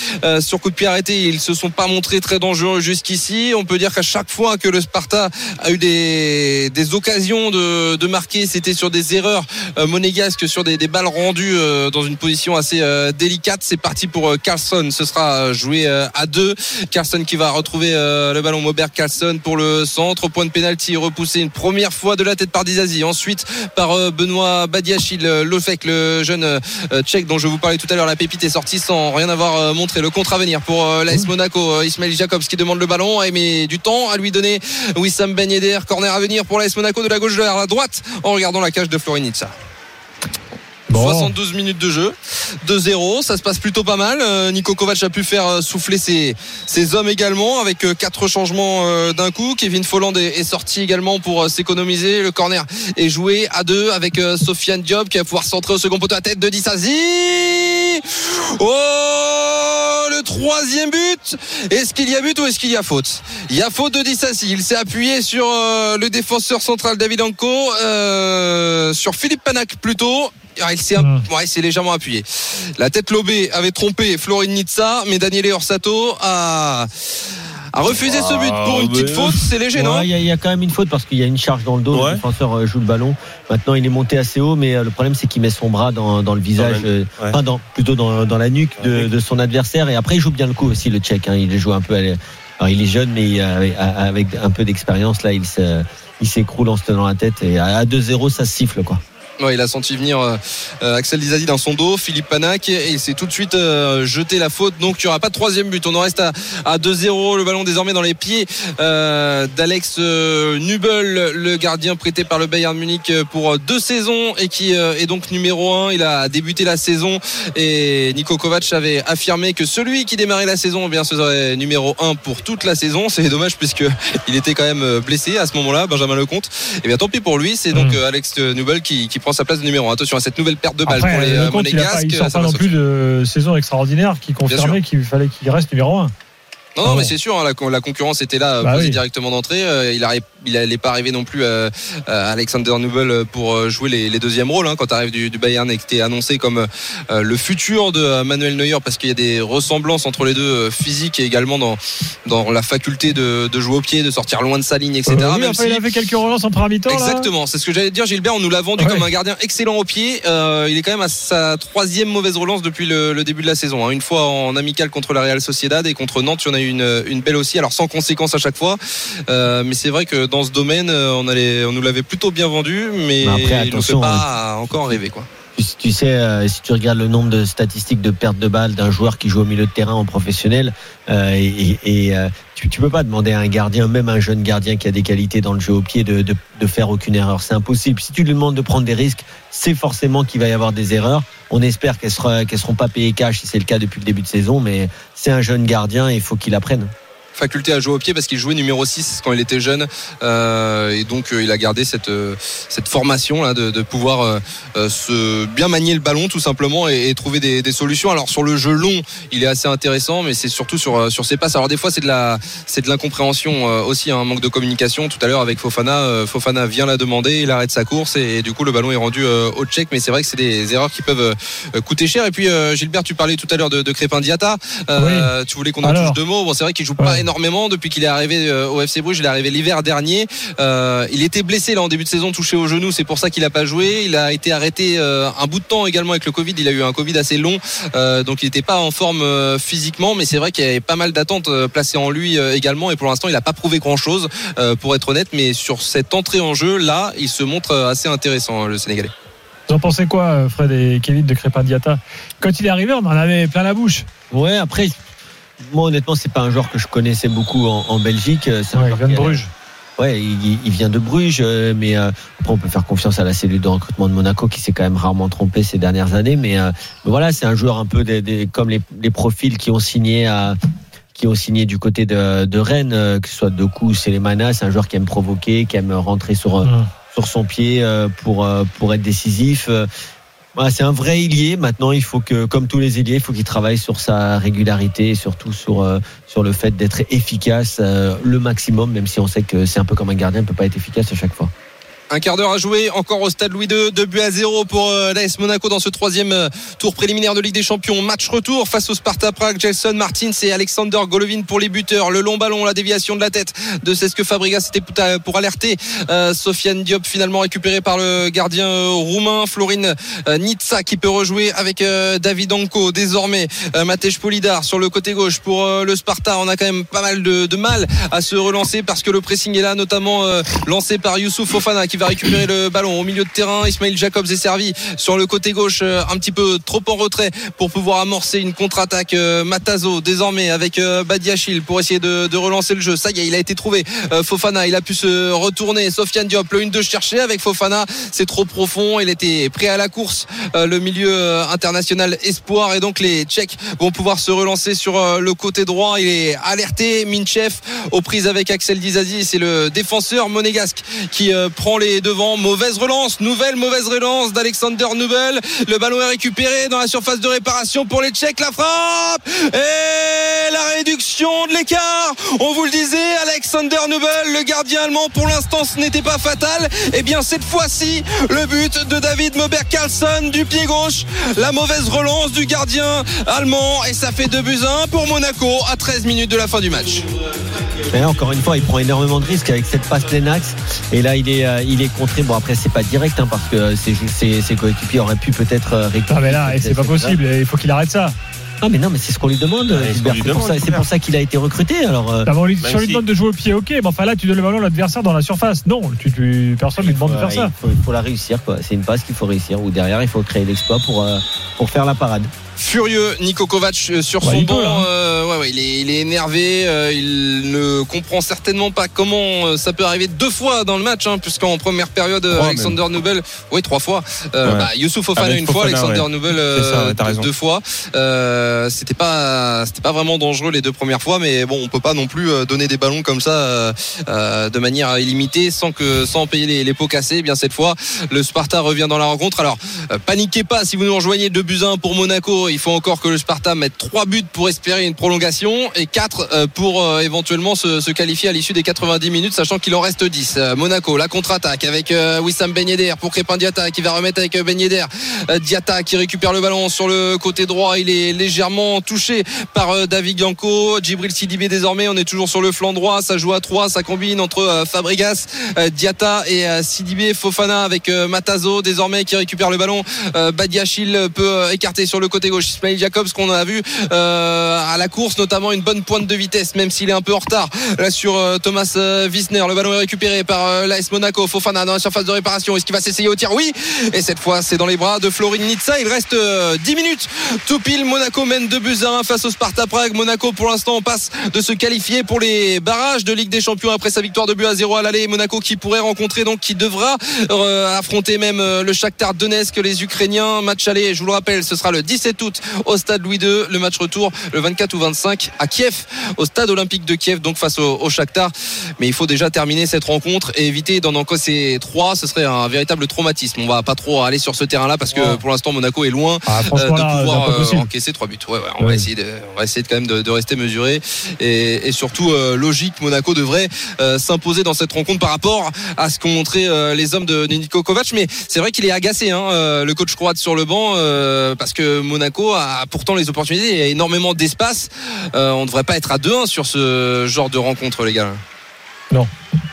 sur coup de pied arrêté. Ils se sont pas montrés très dangereux jusqu'ici. On peut dire qu'à chaque fois que le Sparta a eu des, des occasions de, de marquer, c'était sur des erreurs monégasques, sur des, des balles rendues dans une position assez délicate. C'est parti pour Carlson. Ce sera joué à deux. Carlson qui va retrouver le ballon. Maubert Carlson pour le centre. Point de pénalty repoussé une première fois de la tête par Dizazi. Ensuite par euh, Benoît Badiachil, euh, Lofek, le jeune euh, tchèque dont je vous parlais tout à l'heure. La pépite est sortie sans rien avoir montré. Le contre à venir pour l'AS Monaco. Euh, Ismail Jacobs qui demande le ballon. Et met du temps à lui donner Wissam Ben Yedder. Corner à venir pour l'AS Monaco de la gauche vers la droite en regardant la cage de Florinitsa. Bon. 72 minutes de jeu, 2-0, ça se passe plutôt pas mal. Euh, Nico Kovac a pu faire euh, souffler ses, ses hommes également avec euh, quatre changements d'un coup. Kevin Folland est, sorti également pour s'économiser. Le corner est joué à deux avec Sofiane Diop qui va pouvoir centrer au second poteau à tête de Dissazi. Oh le troisième but. Est-ce qu'il y a but ou est-ce qu'il y a faute? Il y a faute de Dissazi. Il s'est appuyé sur le défenseur central David Anko, sur Philippe Panac plutôt. Ah, il s'est ouais, il s'est légèrement appuyé. La tête lobée avait trompé Florin Nizza, mais Daniele Orsato a, a refusé ce but pour une Ah, petite faute. C'est léger, non il y, a- il y a quand même une faute parce qu'il y a une charge dans le dos. Ouais. Le défenseur euh, joue le ballon. Maintenant, il est monté assez haut, mais euh, le problème, c'est qu'il met son bras dans, dans le visage, Dans euh, ouais. enfin, dans, plutôt dans, dans la nuque de, son adversaire. Et après, il joue bien le coup aussi, le Tchèque. Hein. Il joue un peu. à l'- alors, il est jeune, mais euh, avec, un peu d'expérience, là, il s'écroule en se tenant la tête. Et à à 2-0, ça se siffle, quoi. Ouais, il a senti venir euh, euh, Axel Dizazi dans son dos, Philippe Panac, et il s'est tout de suite euh, jeté la faute. Donc il n'y aura pas de troisième but. On en reste à, à 2-0. Le ballon désormais dans les pieds euh, d'Alex Nubel, le gardien prêté par le Bayern Munich pour deux saisons et qui est donc numéro un. Il a débuté la saison et Nico Kovac avait affirmé que celui qui démarrait la saison, eh bien, ce serait numéro un pour toute la saison. C'est dommage puisque il était quand même blessé à ce moment-là, Benjamin Lecomte. Et bien tant pis pour lui. C'est donc Mm. Alex Nubel qui, qui prend sa place de numéro 1. Attention à cette nouvelle perte de balle Après, pour les euh, le compte, pas, Monégasques. il sort ça pas non plus de saison extraordinaire qui confirmait qu'il fallait qu'il reste numéro 1. Non, non, Ah mais bon. c'est sûr, hein, la, la concurrence était là, euh, Bah posée oui. directement d'entrée. Euh, il n'allait il pas arriver non plus euh, euh, Alexander Nubel pour jouer les, les deuxièmes rôles. Hein, quand tu arrives du, du Bayern et que tu es annoncé comme euh, le futur de Manuel Neuer, parce qu'il y a des ressemblances entre les deux, physiques et également dans, dans la faculté de, de jouer au pied, de sortir loin de sa ligne, etc. Euh, oui, même enfin, si- il a fait quelques relances en mi-temps. là. Exactement, c'est ce que j'allais dire Gilbert, on nous l'a vendu Ouais. comme un gardien excellent au pied. Il est quand même à sa troisième mauvaise relance depuis le, le début de la saison. hein. Une fois en amical contre la Real Sociedad et contre Nantes, il y en a eu une, une belle aussi, alors sans conséquence à chaque fois. Euh, mais c'est vrai que dans ce domaine, euh, on, allait, on nous l'avait plutôt bien vendu, mais après, il ne fait pas encore rêver. Quoi. Tu, sais, euh, si tu regardes le nombre de statistiques de perte de balles d'un joueur qui joue au milieu de terrain en professionnel, euh, et, euh, tu, tu peux pas demander à un gardien, même un jeune gardien qui a des qualités dans le jeu au pied, de, de, de faire aucune erreur. C'est impossible. Si tu lui demandes de prendre des risques, c'est forcément qu'il va y avoir des erreurs. On espère qu'elles sera- qu'elles seront pas payées cash, si c'est le cas depuis le début de saison, mais c'est un jeune gardien, et il faut qu'il apprenne. Faculté à jouer au pied parce qu'il jouait numéro 6 quand il était jeune. Euh, et donc euh, il a gardé cette euh, cette formation là de, de pouvoir euh, se bien manier le ballon tout simplement et, et trouver des, des solutions. Alors sur le jeu long il est assez intéressant mais c'est surtout sur sur ses passes. Alors des fois c'est de la c'est de l'incompréhension euh, aussi un manque de communication. Tout à l'heure avec Fofana Fofana vient la demander il arrête sa course et, et du coup le ballon est rendu euh, au check. Mais c'est vrai que c'est des erreurs qui peuvent euh, coûter cher. Et puis euh, Gilbert tu parlais tout à l'heure de, de Crépin Diata Euh, tu voulais qu'on en Alors. touche deux mots. Bon c'est vrai qu'il joue pas. Énormément depuis qu'il est arrivé euh, au FC Bruges. Il est arrivé l'hiver dernier. Euh, il était blessé là en début de saison, touché au genou. C'est pour ça qu'il n'a pas joué. Il a été arrêté euh, un bout de temps également avec le Covid. Il a eu un Covid assez long, euh, donc il n'était pas en forme euh, physiquement. Mais c'est vrai qu'il y avait pas mal d'attentes euh, placées en lui euh, également. Et pour l'instant, il n'a pas prouvé grand chose, pour être honnête. Mais sur cette entrée en jeu là, il se montre assez intéressant le Sénégalais. Vous en pensez quoi, Fred et Kevin de Crépin Diata Quand il est arrivé, on en avait plein la bouche. Ouais, après, moi honnêtement, c'est pas un joueur que je connaissais beaucoup en, en Belgique. C'est Ouais, il vient de Bruges. Ouais, il, il vient de Bruges, euh, mais euh, après on peut faire confiance à la cellule de recrutement de Monaco qui s'est quand même rarement trompé ces dernières années. Mais, euh, mais voilà, c'est un joueur un peu des, des- comme les, les profils qui ont signé à qui ont signé du côté de, de Rennes, euh, que ce soit Doku ou Selemana, c'est un joueur qui aime provoquer, qui aime rentrer sur euh, Hum. sur son pied euh, pour euh, pour être décisif. C'est un vrai ailier. Maintenant, il faut que, comme tous les ailiers, il faut qu'il travaille sur sa régularité et surtout sur euh, sur le fait d'être efficace euh, le maximum, même si on sait que c'est un peu comme un gardien, il peut pas être efficace à chaque fois. Un quart d'heure à jouer encore au stade Louis II, 2 buts à 0 pour euh, l'AS Monaco dans ce troisième euh, tour préliminaire de Ligue des Champions. Match retour face au Sparta Prague. Gelson Martins et Alexander Golovin pour les buteurs. Le long ballon, la déviation de la tête de Cesque Fabregas, c'était pour alerter euh, Sofiane Diop, finalement récupéré par le gardien roumain. Florine Nitsa qui peut rejouer avec David Anko. Désormais, Matej Polidar sur le côté gauche pour le Sparta. On a quand même pas mal de, mal à se relancer parce que le pressing est là, notamment lancé par Youssouf Fofana va récupérer le ballon au milieu de terrain. Ismail Jacobs est servi sur le côté gauche, euh, un petit peu trop en retrait pour pouvoir amorcer une contre-attaque. Euh, Matazo désormais avec euh, Badiachil pour essayer de, relancer le jeu. Ça y est, il a été trouvé. Fofana, il a pu se retourner. Sofiane Diop, le 1-2 cherché avec Fofana. C'est trop profond. Il était prêt à la course. Le milieu international espoir et donc les Tchèques vont pouvoir se relancer sur le côté droit. Il est alerté. Minchev aux prises avec Axel Dizazi. C'est le défenseur monégasque qui prend les devants. Mauvaise relance, nouvelle mauvaise relance d'Alexander Nubel. Le ballon est récupéré dans la surface de réparation pour les Tchèques. La frappe et la réduction de l'écart. On vous le disait, Alexander Nubel, le gardien allemand, pour l'instant ce n'était pas fatal. Et bien cette fois-ci, le but de David Moberg Carlson du pied gauche. La mauvaise relance du gardien allemand et ça fait 2 buts à 1 pour Monaco à 13 minutes de la fin du match. Mais là, encore une fois, il prend énormément de risques avec cette passe plein axe. Et là, il est, euh, il est contré. Bon, après, c'est pas direct, hein, parce que ses, ses, ses coéquipiers auraient pu peut-être euh, récupérer. Non mais là, c'est pas possible. Il faut qu'il arrête ça. Ah, mais non, mais c'est ce qu'on lui demande. Ouais, c'est ce pour, ça- pour qu'il a été recruté. Alors, euh, lui- Même sur lui si- demande de jouer au pied, ok. Mais enfin là, tu donnes le ballon à l'adversaire dans la surface. Non, tu, tu- personne ne lui demande de faire ça. Il faut, il faut la réussir. quoi. C'est une passe qu'il faut réussir. Ou derrière, il faut créer l'exploit pour, euh, pour faire la parade. Furieux, Nico Kovac euh, sur Ouais, son banc. là. euh, ouais, ouais, il, est, il est énervé. euh, il ne comprend certainement pas comment euh, ça peut arriver deux fois dans le match, hein, puisqu'en première période, Trois, Alexander Nubel, oui, trois fois. Euh, Ouais. bah, Youssouf Fofana Avec une fois, Alexander. Nubel ça, deux, deux fois. C'était pas, c'était pas vraiment dangereux les deux premières fois, mais bon, on peut pas non plus donner des ballons comme ça de manière illimitée sans que, sans payer les, les pots cassés. Eh bien cette fois, le Sparta revient dans la rencontre. Alors, paniquez pas si vous nous rejoignez 2 buts à 1 pour Monaco. Il faut encore que le Sparta mette 3 buts pour espérer une prolongation et 4 pour euh, éventuellement se, qualifier à l'issue des 90 minutes, sachant qu'il en reste 10. Euh, Monaco, la contre-attaque avec euh, Wissam Ben pour Crépin Diata qui va remettre avec euh, Ben Yedder. Euh, Diata qui récupère le ballon sur le côté droit. Il est légèrement touché par euh, David Bianco. Djibril Sidibé désormais, on est toujours sur le flanc droit. Ça joue à 3, ça combine entre euh, Fabregas, euh, Diata et euh, Sidibé. Fofana avec euh, Matazo désormais qui récupère le ballon. Euh, Badiachil peut euh, écarter sur le côté gauche Ismail Jacobs qu'on a vu euh, à la course notamment une bonne pointe de vitesse même s'il est un peu en retard. Là sur euh, Thomas euh, Wiesner le ballon est récupéré par euh, l'AS Monaco. Fofana dans la surface de réparation. Est-ce qu'il va s'essayer au tir? Oui. Et cette fois c'est dans les bras de Florine Nitsa il reste euh, 10 minutes. Tout pile Monaco mène 2 buts à 1 face au Sparta Prague. Monaco pour l'instant passe de se qualifier pour les barrages de Ligue des Champions après sa victoire de but à 0 à l'aller. Monaco qui pourrait rencontrer donc qui devra affronter même le Shakhtar Donetsk les Ukrainiens. Match aller je vous le rappelle ce sera le 17 août au stade Louis II le match retour le 24 ou 25 à Kiev au stade olympique de Kiev donc face au, au Shakhtar mais il faut déjà terminer cette rencontre et éviter d'en encaisser trois ce serait un véritable traumatisme on va pas trop aller sur ce terrain là parce que Ouais. pour l'instant Monaco est loin Ah, euh, de là, pouvoir euh, encaisser trois buts. Ouais, ouais, on va essayer de, on va essayer de quand même de, de rester mesuré et, et surtout euh, logique. Monaco devrait euh, s'imposer dans cette rencontre par rapport à ce qu'ont montré les hommes de, de Niko Kovac. Mais c'est vrai qu'il est agacé, hein, le coach croate sur le banc, parce que Monaco a pourtant les opportunités, il y a énormément d'espace. Euh, on ne devrait pas être à 2-1 sur ce genre de rencontre, les gars.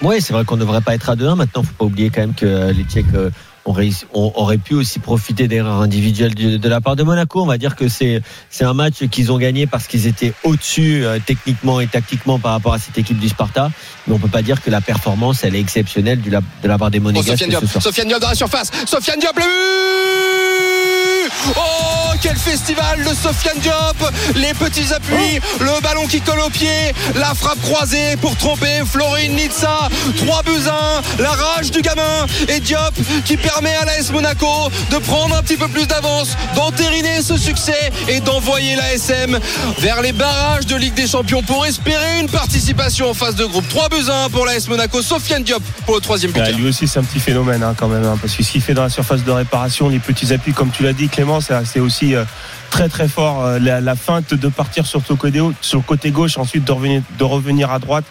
Oui, c'est vrai qu'on ne devrait pas être à 2-1. Maintenant, faut pas oublier quand même que euh, les Tchèques euh, auraient pu aussi profiter d'erreurs individuelles de, la part de Monaco. On va dire que c'est c'est un match qu'ils ont gagné parce qu'ils étaient au-dessus euh, techniquement et tactiquement par rapport à cette équipe du Sparta. Mais on peut pas dire que la performance elle est exceptionnelle la- de la part des Oh, Monégasques Sofiane Diop, ce soir. Sofiane Diop dans la surface. Sofiane Diop, le but Oh, quel festival de Sofiane Diop Les petits appuis, le ballon qui colle au pied, la frappe croisée pour tromper Florine Nitsa. 3 buts à 1, la rage du gamin et Diop qui permet à l'AS Monaco de prendre un petit peu plus d'avance, d'entériner ce succès et d'envoyer l'ASM vers les barrages de Ligue des Champions pour espérer une participation en phase de groupe. 3 buts à 1 pour l'AS Monaco. Sofiane Diop pour le troisième but. Ah, lui aussi, c'est un petit phénomène hein, quand même, hein, parce que ce qu'il fait dans la surface de réparation, les petits appuis, comme tu l'as dit, Clément, c'est aussi aussi euh, très très fort. Euh, La, la feinte de partir sur le côté, sur le côté gauche, ensuite de revenir, de revenir à droite.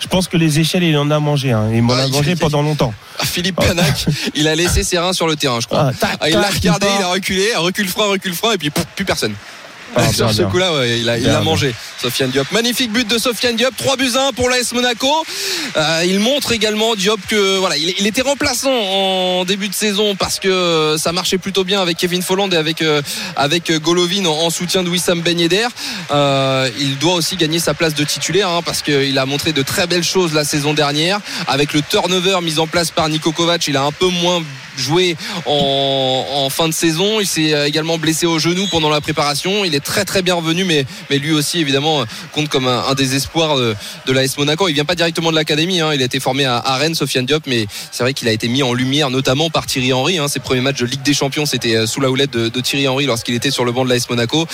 Je pense que les échelles, il en a mangé. Hein. Il m'en Ah, a il- mangé pendant longtemps. Philippe Panac, il a laissé ses reins sur le terrain, je crois. Ah, tac, Ah, il l'a regardé, il a reculé, recule frein, recule frein, et puis pouf, plus personne. Ah, Sur ce coup-là, ouais, il a, il mangé. Sofiane Diop. Magnifique but de Sofiane Diop. 3 buts à 1 pour l'AS Monaco. Euh, il montre également Diop que voilà, il, il était remplaçant en début de saison parce que ça marchait plutôt bien avec Kevin Folland et avec euh, avec Golovin en, en soutien de Wissam Ben Yedder. Euh, il doit aussi gagner sa place de titulaire hein, parce qu'il a montré de très belles choses la saison dernière avec le turnover mis en place par Niko Kovac. Il a un peu moins joué en, fin de saison. Il s'est euh, également blessé au genou pendant la préparation. Il est très très bien revenu, mais, mais lui aussi évidemment compte comme un, des espoirs de, l'AS Monaco. Il vient pas directement de l'académie. hein. Il a été formé à, à Rennes, Sofiane Diop, mais c'est vrai qu'il a été mis en lumière notamment par Thierry Henry. hein. Ses premiers matchs de Ligue des Champions, c'était euh, sous la houlette de, Thierry Henry lorsqu'il était sur le banc de l'AS Monaco.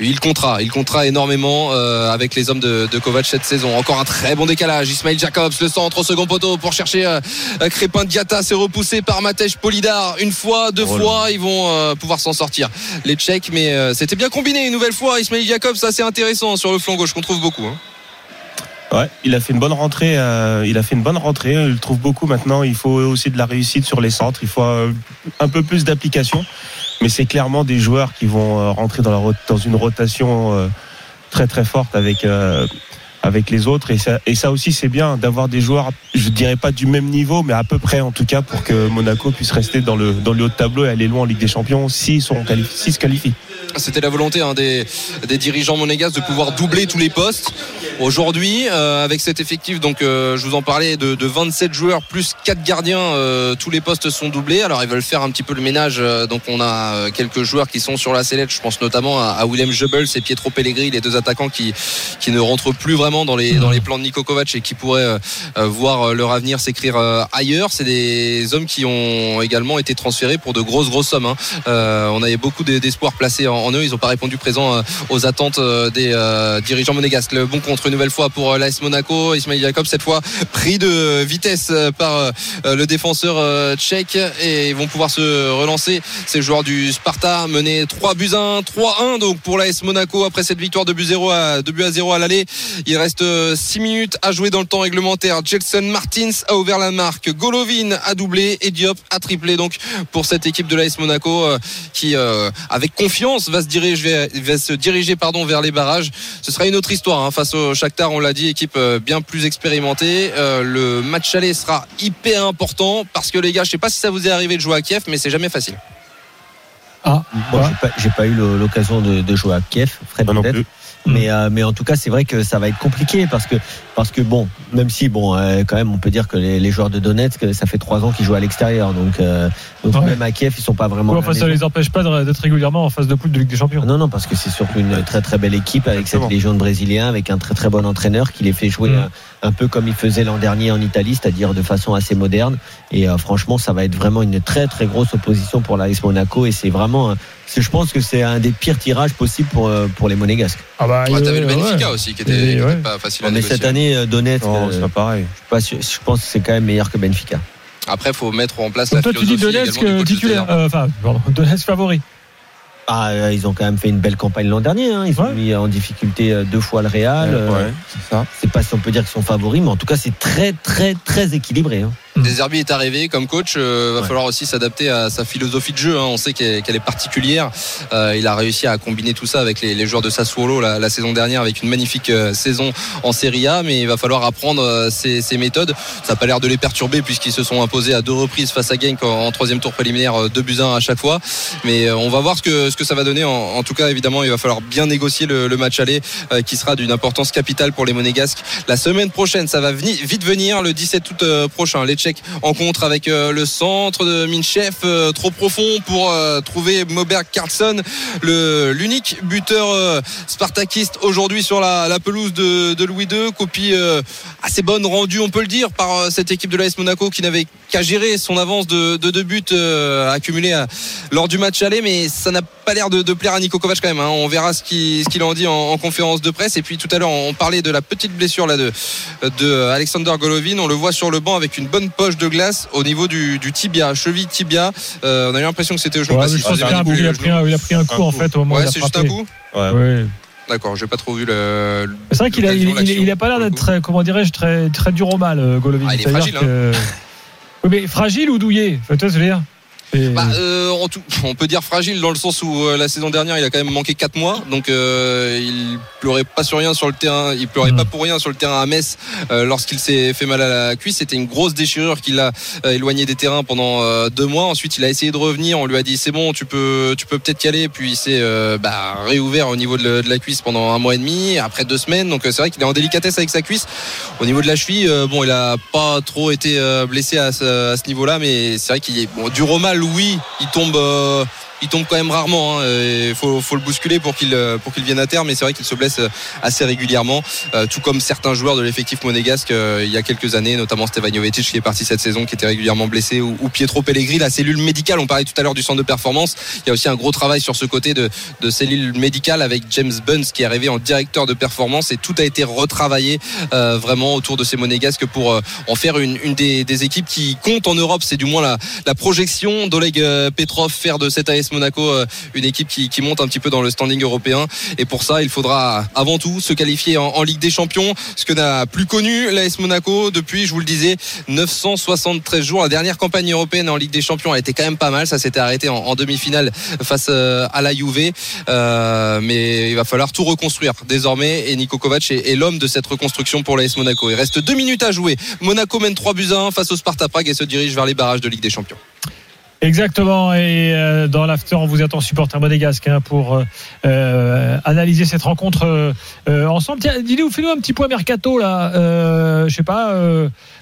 Il comptera, il comptera énormément euh, avec les hommes de, Kovac cette saison. Encore un très bon décalage. Ismail Jacobs, le centre au second poteau pour chercher euh, euh, Crépin Diata. C'est repoussé par Matej Polidar. Une fois, deux Oh fois, ils vont euh, pouvoir s'en sortir. Les Tchèques, mais euh, c'était bien combiné une nouvelle fois. Ismail Jacobs, ça c'est intéressant sur le flanc gauche qu'on trouve beaucoup. hein. Ouais, il a fait une bonne rentrée. euh, il a fait une bonne rentrée. Il le trouve beaucoup maintenant. Il faut aussi de la réussite sur les centres. Il faut un peu plus d'application. Mais c'est clairement des joueurs qui vont rentrer dans, la, dans une rotation très très forte avec avec les autres. Et ça, et ça aussi, c'est bien d'avoir des joueurs, je dirais pas du même niveau, mais à peu près en tout cas pour que Monaco puisse rester dans le dans le haut de tableau et aller loin en Ligue des Champions s'ils s'ils se qualifient. C'était la volonté hein, des, dirigeants monégasques de pouvoir doubler tous les postes. Aujourd'hui, euh, avec cet effectif, donc euh, je vous en parlais, de, de 27 joueurs plus 4 gardiens, euh, tous les postes sont doublés. Alors ils veulent faire un petit peu le ménage. donc on a quelques joueurs qui sont sur la sellette. Je pense notamment à, à Willem et Pietro Pellegrini, les deux attaquants qui, qui ne rentrent plus vraiment dans les, dans les plans de Niko Kovac et qui pourraient voir leur avenir s'écrire ailleurs. C'est des hommes qui ont également été transférés pour de grosses grosses sommes. hein. On avait beaucoup d'e- d'espoir placés en, en eux. Ils n'ont pas répondu présent euh, aux attentes euh, des euh, dirigeants monégasques. Le bon contre une nouvelle fois pour l'AS Monaco. Ismail Jacob cette fois pris de vitesse par le défenseur tchèque et ils vont pouvoir se relancer. Ces joueurs du Sparta menés 3 buts à 1, 3-1 donc pour l'AS Monaco après cette victoire de but 0 à 2 buts à 0 à l'aller. Il reste 6 minutes à jouer dans le temps réglementaire. Jelson Martins a ouvert la marque. Golovin a doublé et Diop a triplé donc pour cette équipe de l'AS Monaco qui avec confiance va se diriger va se diriger pardon vers les barrages. Ce sera une autre histoire hein, face au Shakhtar, on l'a dit, équipe euh, bien plus expérimentée. Euh, le match aller sera hyper important parce que les gars, je sais pas si ça vous est arrivé de jouer à Kiev, mais c'est jamais facile. Ah, Moi, j'ai pas, j'ai pas eu l'occasion de, de jouer à Kiev, Fred non peut-être. plus. Mais, euh, mais en tout cas, c'est vrai que ça va être compliqué parce que, parce que bon, même si, bon, euh, quand même, on peut dire que les, les joueurs de Donetsk, ça fait trois ans qu'ils jouent à l'extérieur. Donc, euh, donc Ouais. même à Kiev, ils sont pas vraiment. Ouais, enfin, ça les empêche pas d'être régulièrement en phase de poule de Ligue des Champions. Non, non, parce que c'est surtout une très très belle équipe avec Exactement. cette légion de Brésiliens, avec un très très bon entraîneur qui les fait jouer Mm. un, un peu comme il faisait l'an dernier en Italie, c'est-à-dire de façon assez moderne. Et euh, franchement, ça va être vraiment une très très grosse opposition pour l'AS Monaco. Et c'est vraiment, c'est- je pense que c'est un des pires tirages possibles pour euh, pour les Monégasques. Ah bah, Ouais, T'avais le Benfica ouais. aussi qui était, Et qui était ouais. pas facile à mais négocier. cette année, euh, Donetsk, Non, euh, c'est pas pareil. je, suis pas sûr- je pense que c'est quand même meilleur que Benfica. Après, faut mettre en place Donc la toi, tu dis philosophie Donetsk du euh, coach de titulaire. Euh, Enfin, pardon, Donetsk favori. Ah, euh, ils ont quand même fait une belle campagne l'an dernier. hein. Ils ont Ouais. mis en difficulté deux fois le Real. Euh, Ouais, c'est ça. C'est pas si on peut dire qu'ils sont favoris, mais en tout cas, c'est très très très équilibré. hein. Deserbi est arrivé comme coach. euh, va Ouais. falloir aussi s'adapter à sa philosophie de jeu. hein. On sait qu'elle est particulière. Euh, il a réussi à combiner tout ça avec les, les joueurs de Sassuolo la, la saison dernière, avec une magnifique euh, saison en Serie A. Mais il va falloir apprendre euh, ses, ses méthodes. Ça n'a pas l'air de les perturber puisqu'ils se sont imposés à deux reprises face à Genk en, en troisième tour préliminaire, euh, deux buts à un à chaque fois. Mais on va voir ce que ce que ça va donner. En, en tout cas, évidemment, il va falloir bien négocier le, le match aller, euh, qui sera d'une importance capitale pour les Monégasques. La semaine prochaine, ça va vite venir. Le 17 août prochain, les Tchèques en contre avec euh, le centre de Minchev, euh, trop profond pour euh, trouver Moberg Carlson, l'unique buteur spartakiste aujourd'hui sur la, pelouse de, de Louis II. Copie assez bonne rendue, on peut le dire, par cette équipe de l'AS Monaco qui n'avait qui a géré son avance de, de deux buts euh, accumulés à- lors du match aller, mais ça n'a pas l'air de, de plaire à Niko Kovac quand même. hein. On verra ce qu'il ce en dit en, en conférence de presse. Et puis tout à l'heure, on parlait de la petite blessure là de, de Alexander Golovin. On le voit sur le banc avec une bonne poche de glace au niveau du, du tibia, cheville tibia. Euh, on a eu l'impression que c'était au genou. Ouais, je pense qu'il a, pris un, coup en coup. fait au moment Ouais, c'est juste un coup. Ouais. Ouais. D'accord, j'ai pas trop vu le. C'est vrai qu'il a, il, il- il a pas l'air d'être très, comment dirais-je, très, très dur au mal, euh, Golovin. Ah, il est fragile, que- Oui, mais fragile ou douillet Enfin, Tu vois ce que je veux dire Et- Bah, euh, en tout- on peut dire fragile dans le sens où euh, la saison dernière il a quand même manqué 4 mois. Donc euh, il pleurait pas sur rien sur le terrain. Il pleurait Mm. pas pour rien sur le terrain à Metz euh, lorsqu'il s'est fait mal à la cuisse. C'était une grosse déchirure qui l'a euh, éloigné des terrains pendant euh, deux mois. Ensuite il a essayé de revenir. On lui a dit c'est bon tu peux tu peux peut-être y aller. Puis il s'est euh, bah, réouvert au niveau de, le- de la cuisse pendant un mois et demi après deux semaines. Donc c'est vrai qu'il est en délicatesse avec sa cuisse. Au niveau de la cheville euh, bon il a pas trop été euh, blessé à ce, ce niveau là mais c'est vrai qu'il est bon, dur au mal oui il tombe euh, il tombe quand même rarement. Il faut, faut le bousculer pour qu'il euh, pour qu'il vienne à terme. Mais c'est vrai qu'il se blesse euh, assez régulièrement, euh, tout comme certains joueurs de l'effectif monégasque euh, il y a quelques années, notamment Stevan Jovetic qui est parti cette saison, qui était régulièrement blessé, ou, ou Pietro Pellegrini, la cellule médicale. On parlait tout à l'heure du centre de performance. Il y a aussi un gros travail sur ce côté de, de cellule médicale avec James Bunns qui est arrivé en directeur de performance et tout a été retravaillé euh, vraiment autour de ces monégasques pour euh, en faire une, une des, des équipes qui compte en Europe. C'est du moins la, la projection d'Oleg Petrov faire de cette AS Monaco euh, une équipe qui, monte un petit peu dans le standing européen. Et pour ça, il faudra avant tout se qualifier en, Ligue des Champions, ce que n'a plus connu l'AS Monaco depuis, je vous le disais, 973 jours. La dernière campagne européenne en Ligue des Champions a été quand même pas mal. Ça s'était arrêté en, demi-finale face euh, à la Juve. Euh, mais il va falloir tout reconstruire désormais. Et Niko Kovac est, l'homme de cette reconstruction pour l'AS Monaco. Il reste deux minutes à jouer. Monaco mène 3 buts à 1 face au Sparta Prague et se dirige vers les barrages de Ligue des Champions. Exactement. Et euh, dans l'after, on vous attend supporter monégasque hein, pour euh, euh, analyser cette rencontre ensemble. Tiens, dis-nous, fais-nous un petit point mercato là. Je sais pas.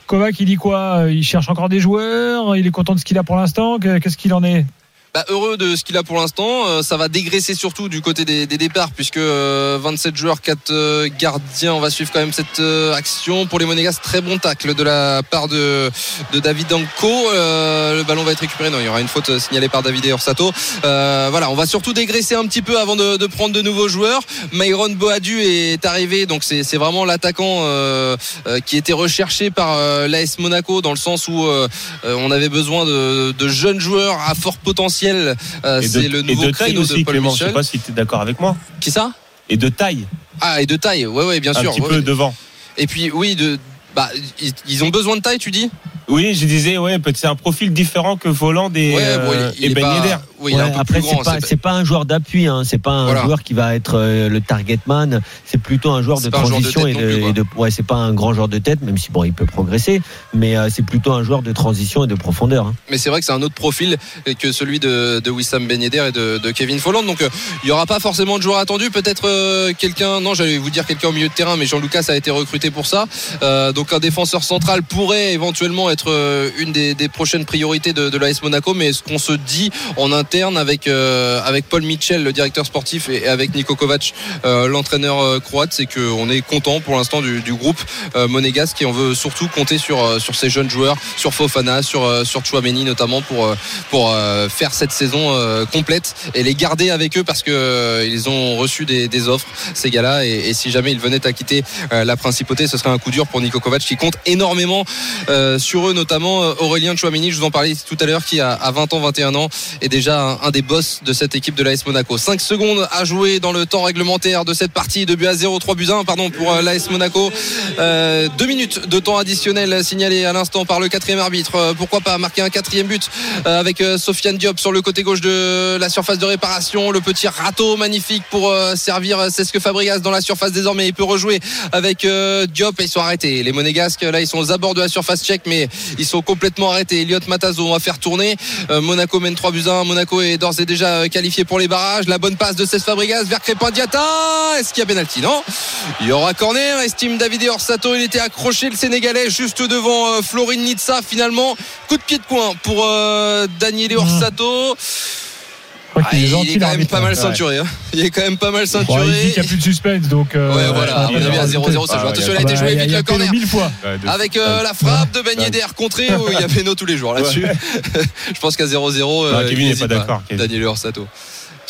Kovac, il dit quoi? Il cherche encore des joueurs? Il est content de ce qu'il a pour l'instant? Que- Qu'est-ce qu'il en est? Bah, heureux de ce qu'il a pour l'instant. Euh, ça va dégraisser surtout du côté des, des départs puisque euh, 27 joueurs, 4 euh, gardiens. On va suivre quand même cette euh, action pour les Monégas. Très bon tacle de la part de, de David Anko. Euh, le ballon va être récupéré. Non, il y aura une faute euh, signalée par David Orsato. Euh, voilà, on va surtout dégraisser un petit peu avant de, de prendre de nouveaux joueurs. Myron Boadu est arrivé, donc c'est vraiment l'attaquant euh, euh, qui était recherché par euh, l'AS Monaco dans le sens où euh, euh, on avait besoin de, de jeunes joueurs à fort potentiel. Euh, Et c'est de, le et nouveau de taille créneau de aussi, Paul Clément. Je sais pas si tu es d'accord avec moi. Qui ça? Et de taille, Ah, et de taille, ouais, ouais, bien un sûr. petit ouais, peu ouais. devant. Et puis, oui, de. Bah, ils, ont besoin de taille, tu dis? Oui, je disais, ouais, peut-être c'est un profil différent que Voland et, Ouais, bon, euh, il, il et est Ben pas- Yedder. Oui, il est Ouais, un peu après, plus grand. c'est pas, un joueur d'appui, hein. c'est pas un Voilà. joueur qui va être euh, le target man, c'est plutôt un joueur de joueur transition et, de, plus, quoi. et de- ouais, c'est pas un grand joueur de tête, même si bon, il peut progresser, mais euh, c'est plutôt un joueur de transition et de profondeur. hein. mais c'est vrai que c'est un autre profil que celui de, de Wissam Ben Yedder et de, Kevin Folland. Donc, euh, il n'y aura pas forcément de joueurs attendus. Peut-être quelqu'un, non, j'allais vous dire quelqu'un au milieu de terrain, mais Jean Lucas a été recruté pour ça. Donc, un défenseur central pourrait éventuellement être une des, des prochaines priorités de, de l'AS Monaco. Mais ce qu'on se dit en interne avec, euh, avec Paul Mitchell, le directeur sportif, et avec Niko Kovac, euh, l'entraîneur euh, croate, c'est qu'on est content pour l'instant du, groupe monégasque et on veut surtout compter sur, sur ces jeunes joueurs, sur Fofana, sur, sur Chouameni notamment pour, pour faire cette saison complète et les garder avec eux parce que euh, ils ont reçu des, offres ces gars-là. Et, si jamais ils venaient à quitter la principauté ce serait un coup dur pour Niko Kovac qui compte énormément sur eux notamment Aurélien Chouameni. Je vous en parlais tout à l'heure qui a, a 20 ans 21 ans est déjà un, des boss de cette équipe de l'AS Monaco. 5 secondes à jouer dans le temps réglementaire de cette partie. De but à 0 3 buts à 1 pardon pour euh, l'AS Monaco. Euh, deux minutes de temps additionnel signalé à l'instant par le quatrième arbitre. Euh, pourquoi pas marquer un quatrième but euh, avec euh, Sofiane Diop sur le côté gauche de la surface de réparation. Le petit râteau magnifique pour euh, servir euh, Cesque Fabregas dans la surface désormais. Il peut rejouer avec euh, Diop et ils sont arrêtés. Les monégasques là ils sont aux abords de la surface tchèque mais ils sont complètement arrêtés. Elliot Matazo on va faire tourner. Euh, Monaco mène 3 buts à 1 Monaco est d'ores et déjà euh, qualifié pour les barrages. La bonne passe de Cesc Fabregas vers Crépin Diata est-ce qu'il y a penalty non. Il y aura corner estime David Orsato il était accroché. Le Sénégalais juste devant euh, Florine Nitsa finalement. Coup de pied de coin pour euh, Daniele Orsato Crois Ah, qu'il est il gentil, est quand même pas mal Ouais. ceinturé. hein. Il est quand même pas mal Bon, il dit ceinturé. qu'il n'y a plus de suspense, donc. euh, Ouais, voilà. Avis, à rajouter. 0-0, ça joue. Ah, Attention, ouais, il a été joué il vite il le corner. mille fois. Avec euh, la frappe de Ben Yedder contrée, où il y a péno tous les jours là-dessus. Je pense qu'à 0-0. Non, euh, Kevin il n'est pas d'accord. Daniel Orsato.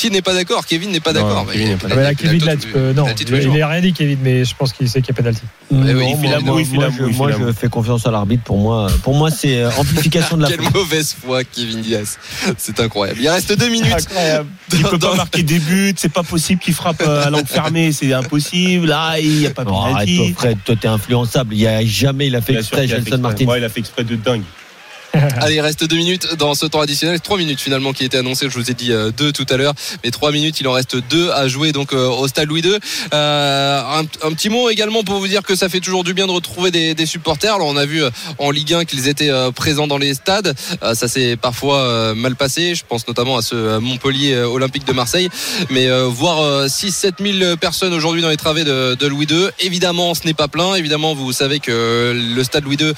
Qui n'est pas d'accord Kevin n'est pas d'accord. Kevin n'est pas bah, là, Kevin, là, tu peux- non, il n'a rien dit, Kevin, mais je pense qu'il sait qu'il y a pénalty. il moi, je, fais confiance à l'arbitre. Pour moi, pour moi, c'est euh, amplification de la Quelle mauvaise foi, Kevin Diaz. C'est incroyable. Il reste deux minutes. Il peut pas marquer des buts, c'est pas possible qu'il frappe euh, à langue fermée, c'est impossible. Là, il n'y a pas de Non, arrête, toi, penalty. Fred, toi, t'es influençable. Il y a jamais, il a fait exprès, exprès. Martin. Il a fait exprès de dingue. Allez, il reste deux minutes dans ce temps additionnel. Trois minutes finalement qui étaient annoncées. Je vous ai dit euh, deux tout à l'heure, mais trois minutes. Il en reste deux à jouer donc euh, au Stade Louis II. Euh, un, petit mot également pour vous dire que ça fait toujours du bien de retrouver des, des supporters. Alors on a vu euh, en Ligue 1 qu'ils étaient présents dans les stades. Euh, ça s'est parfois mal passé. Je pense notamment à ce Montpellier Olympique de Marseille. Mais euh, voir 6-7 000 personnes aujourd'hui dans les travées de, de Louis II, évidemment ce n'est pas plein. Évidemment vous savez que le Stade Louis II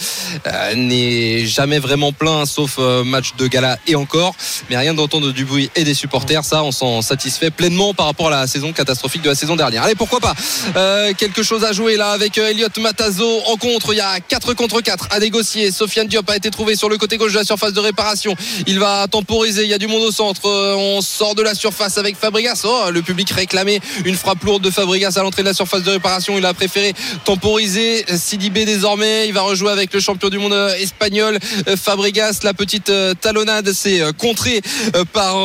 n'est jamais vraiment plein sauf euh, match de gala et encore. Mais rien d'entendre du bruit et des supporters. Ça on s'en satisfait pleinement par rapport à la saison catastrophique de la saison dernière. Allez pourquoi pas? Euh, quelque chose à jouer là avec euh, Elliot Matazo en contre. Il y a 4 contre 4 à négocier. Sofiane Diop a été trouvé sur le côté gauche de la surface de réparation. Il va temporiser. Il y a du monde au centre. On sort de la surface avec Fabregas. Oh, le public réclamait une frappe lourde de Fabregas à l'entrée de la surface de réparation. Il a préféré temporiser. Sidibé désormais il va rejouer avec le champion du monde espagnol euh, Fabregas la petite euh, talonnade c'est euh, contré euh, par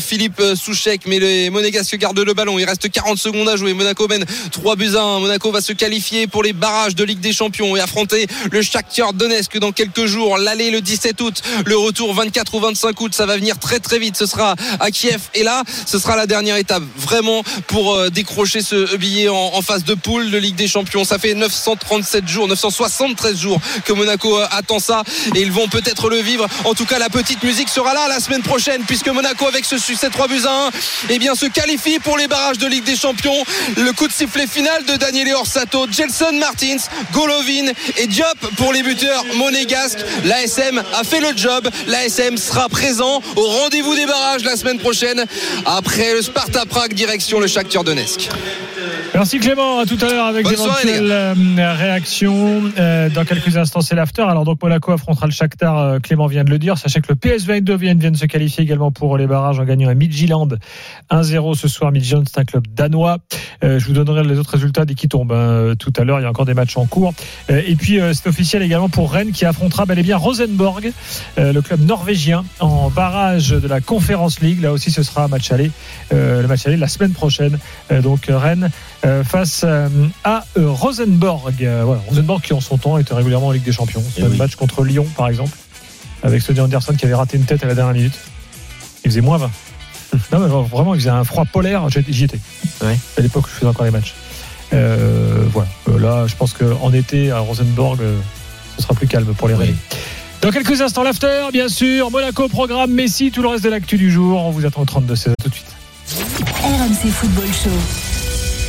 Philippe Souchek. Mais les Monégasques gardent le ballon. Il reste 40 secondes à jouer. Monaco mène 3 buts à 1 Monaco va se qualifier pour les barrages de Ligue des Champions et affronter le Shakhtar Donetsk dans quelques jours. L'aller le 17 août. Le retour 24 ou 25 août ça va venir très très vite. Ce sera à Kiev. Et là ce sera la dernière étape vraiment pour décrocher ce billet en, en phase de poule de Ligue des Champions. Ça fait 937 jours 973 jours que Monaco attend ça. Et ils vont peut-être le vivre. En tout cas la petite musique sera là la semaine prochaine puisque Monaco avec ce succès 3 buts à 1 eh bien se qualifie pour les barrages de Ligue des Champions. Le coup de sifflet final de Daniele Orsato Gelson Martins Golovin et Diop pour les buteurs monégasques. l'ASM a fait le job. l'ASM sera présent au rendez-vous des barrages la semaine prochaine après le Sparta Prague direction le Shakhtar Donetsk Merci Clément, à tout à l'heure avec d'éventuelles euh, réactions. Euh, dans quelques instants, c'est l'after. Alors donc Monaco affrontera le Shakhtar, euh, Clément vient de le dire. Sachez que le PSV Eindhoven vient de se qualifier également pour les barrages en gagnant à Midtjylland 1-0 ce soir. Midtjylland, c'est un club danois. Euh, je vous donnerai les autres résultats dès qu'ils tombent hein, tout à l'heure. Il y a encore des matchs en cours. Euh, et puis euh, c'est officiel également pour Rennes qui affrontera bel et bien Rosenborg, euh, le club norvégien, en barrage de la Conference League. Là aussi, ce sera un match aller. Euh, le match aller la semaine prochaine. Euh, donc euh, Rennes euh, face euh, à euh, Rosenborg. Euh, voilà, Rosenborg qui en son temps était régulièrement en Ligue des Champions. C'est Eh le oui. match contre Lyon par exemple, avec Sonny Anderson qui avait raté une tête à la dernière minute. Il faisait moins 20. non mais vraiment, il faisait un froid polaire. J'y étais. À l'époque, où je faisais encore les matchs. Euh, voilà. Euh, là, je pense qu'en été à Rosenborg, euh, ce sera plus calme pour les Oui. Dans quelques instants, l'after, bien sûr. Monaco, programme Messi, tout le reste de l'actu du jour. On vous attend au 32 16 tout de suite. RMC Football Show.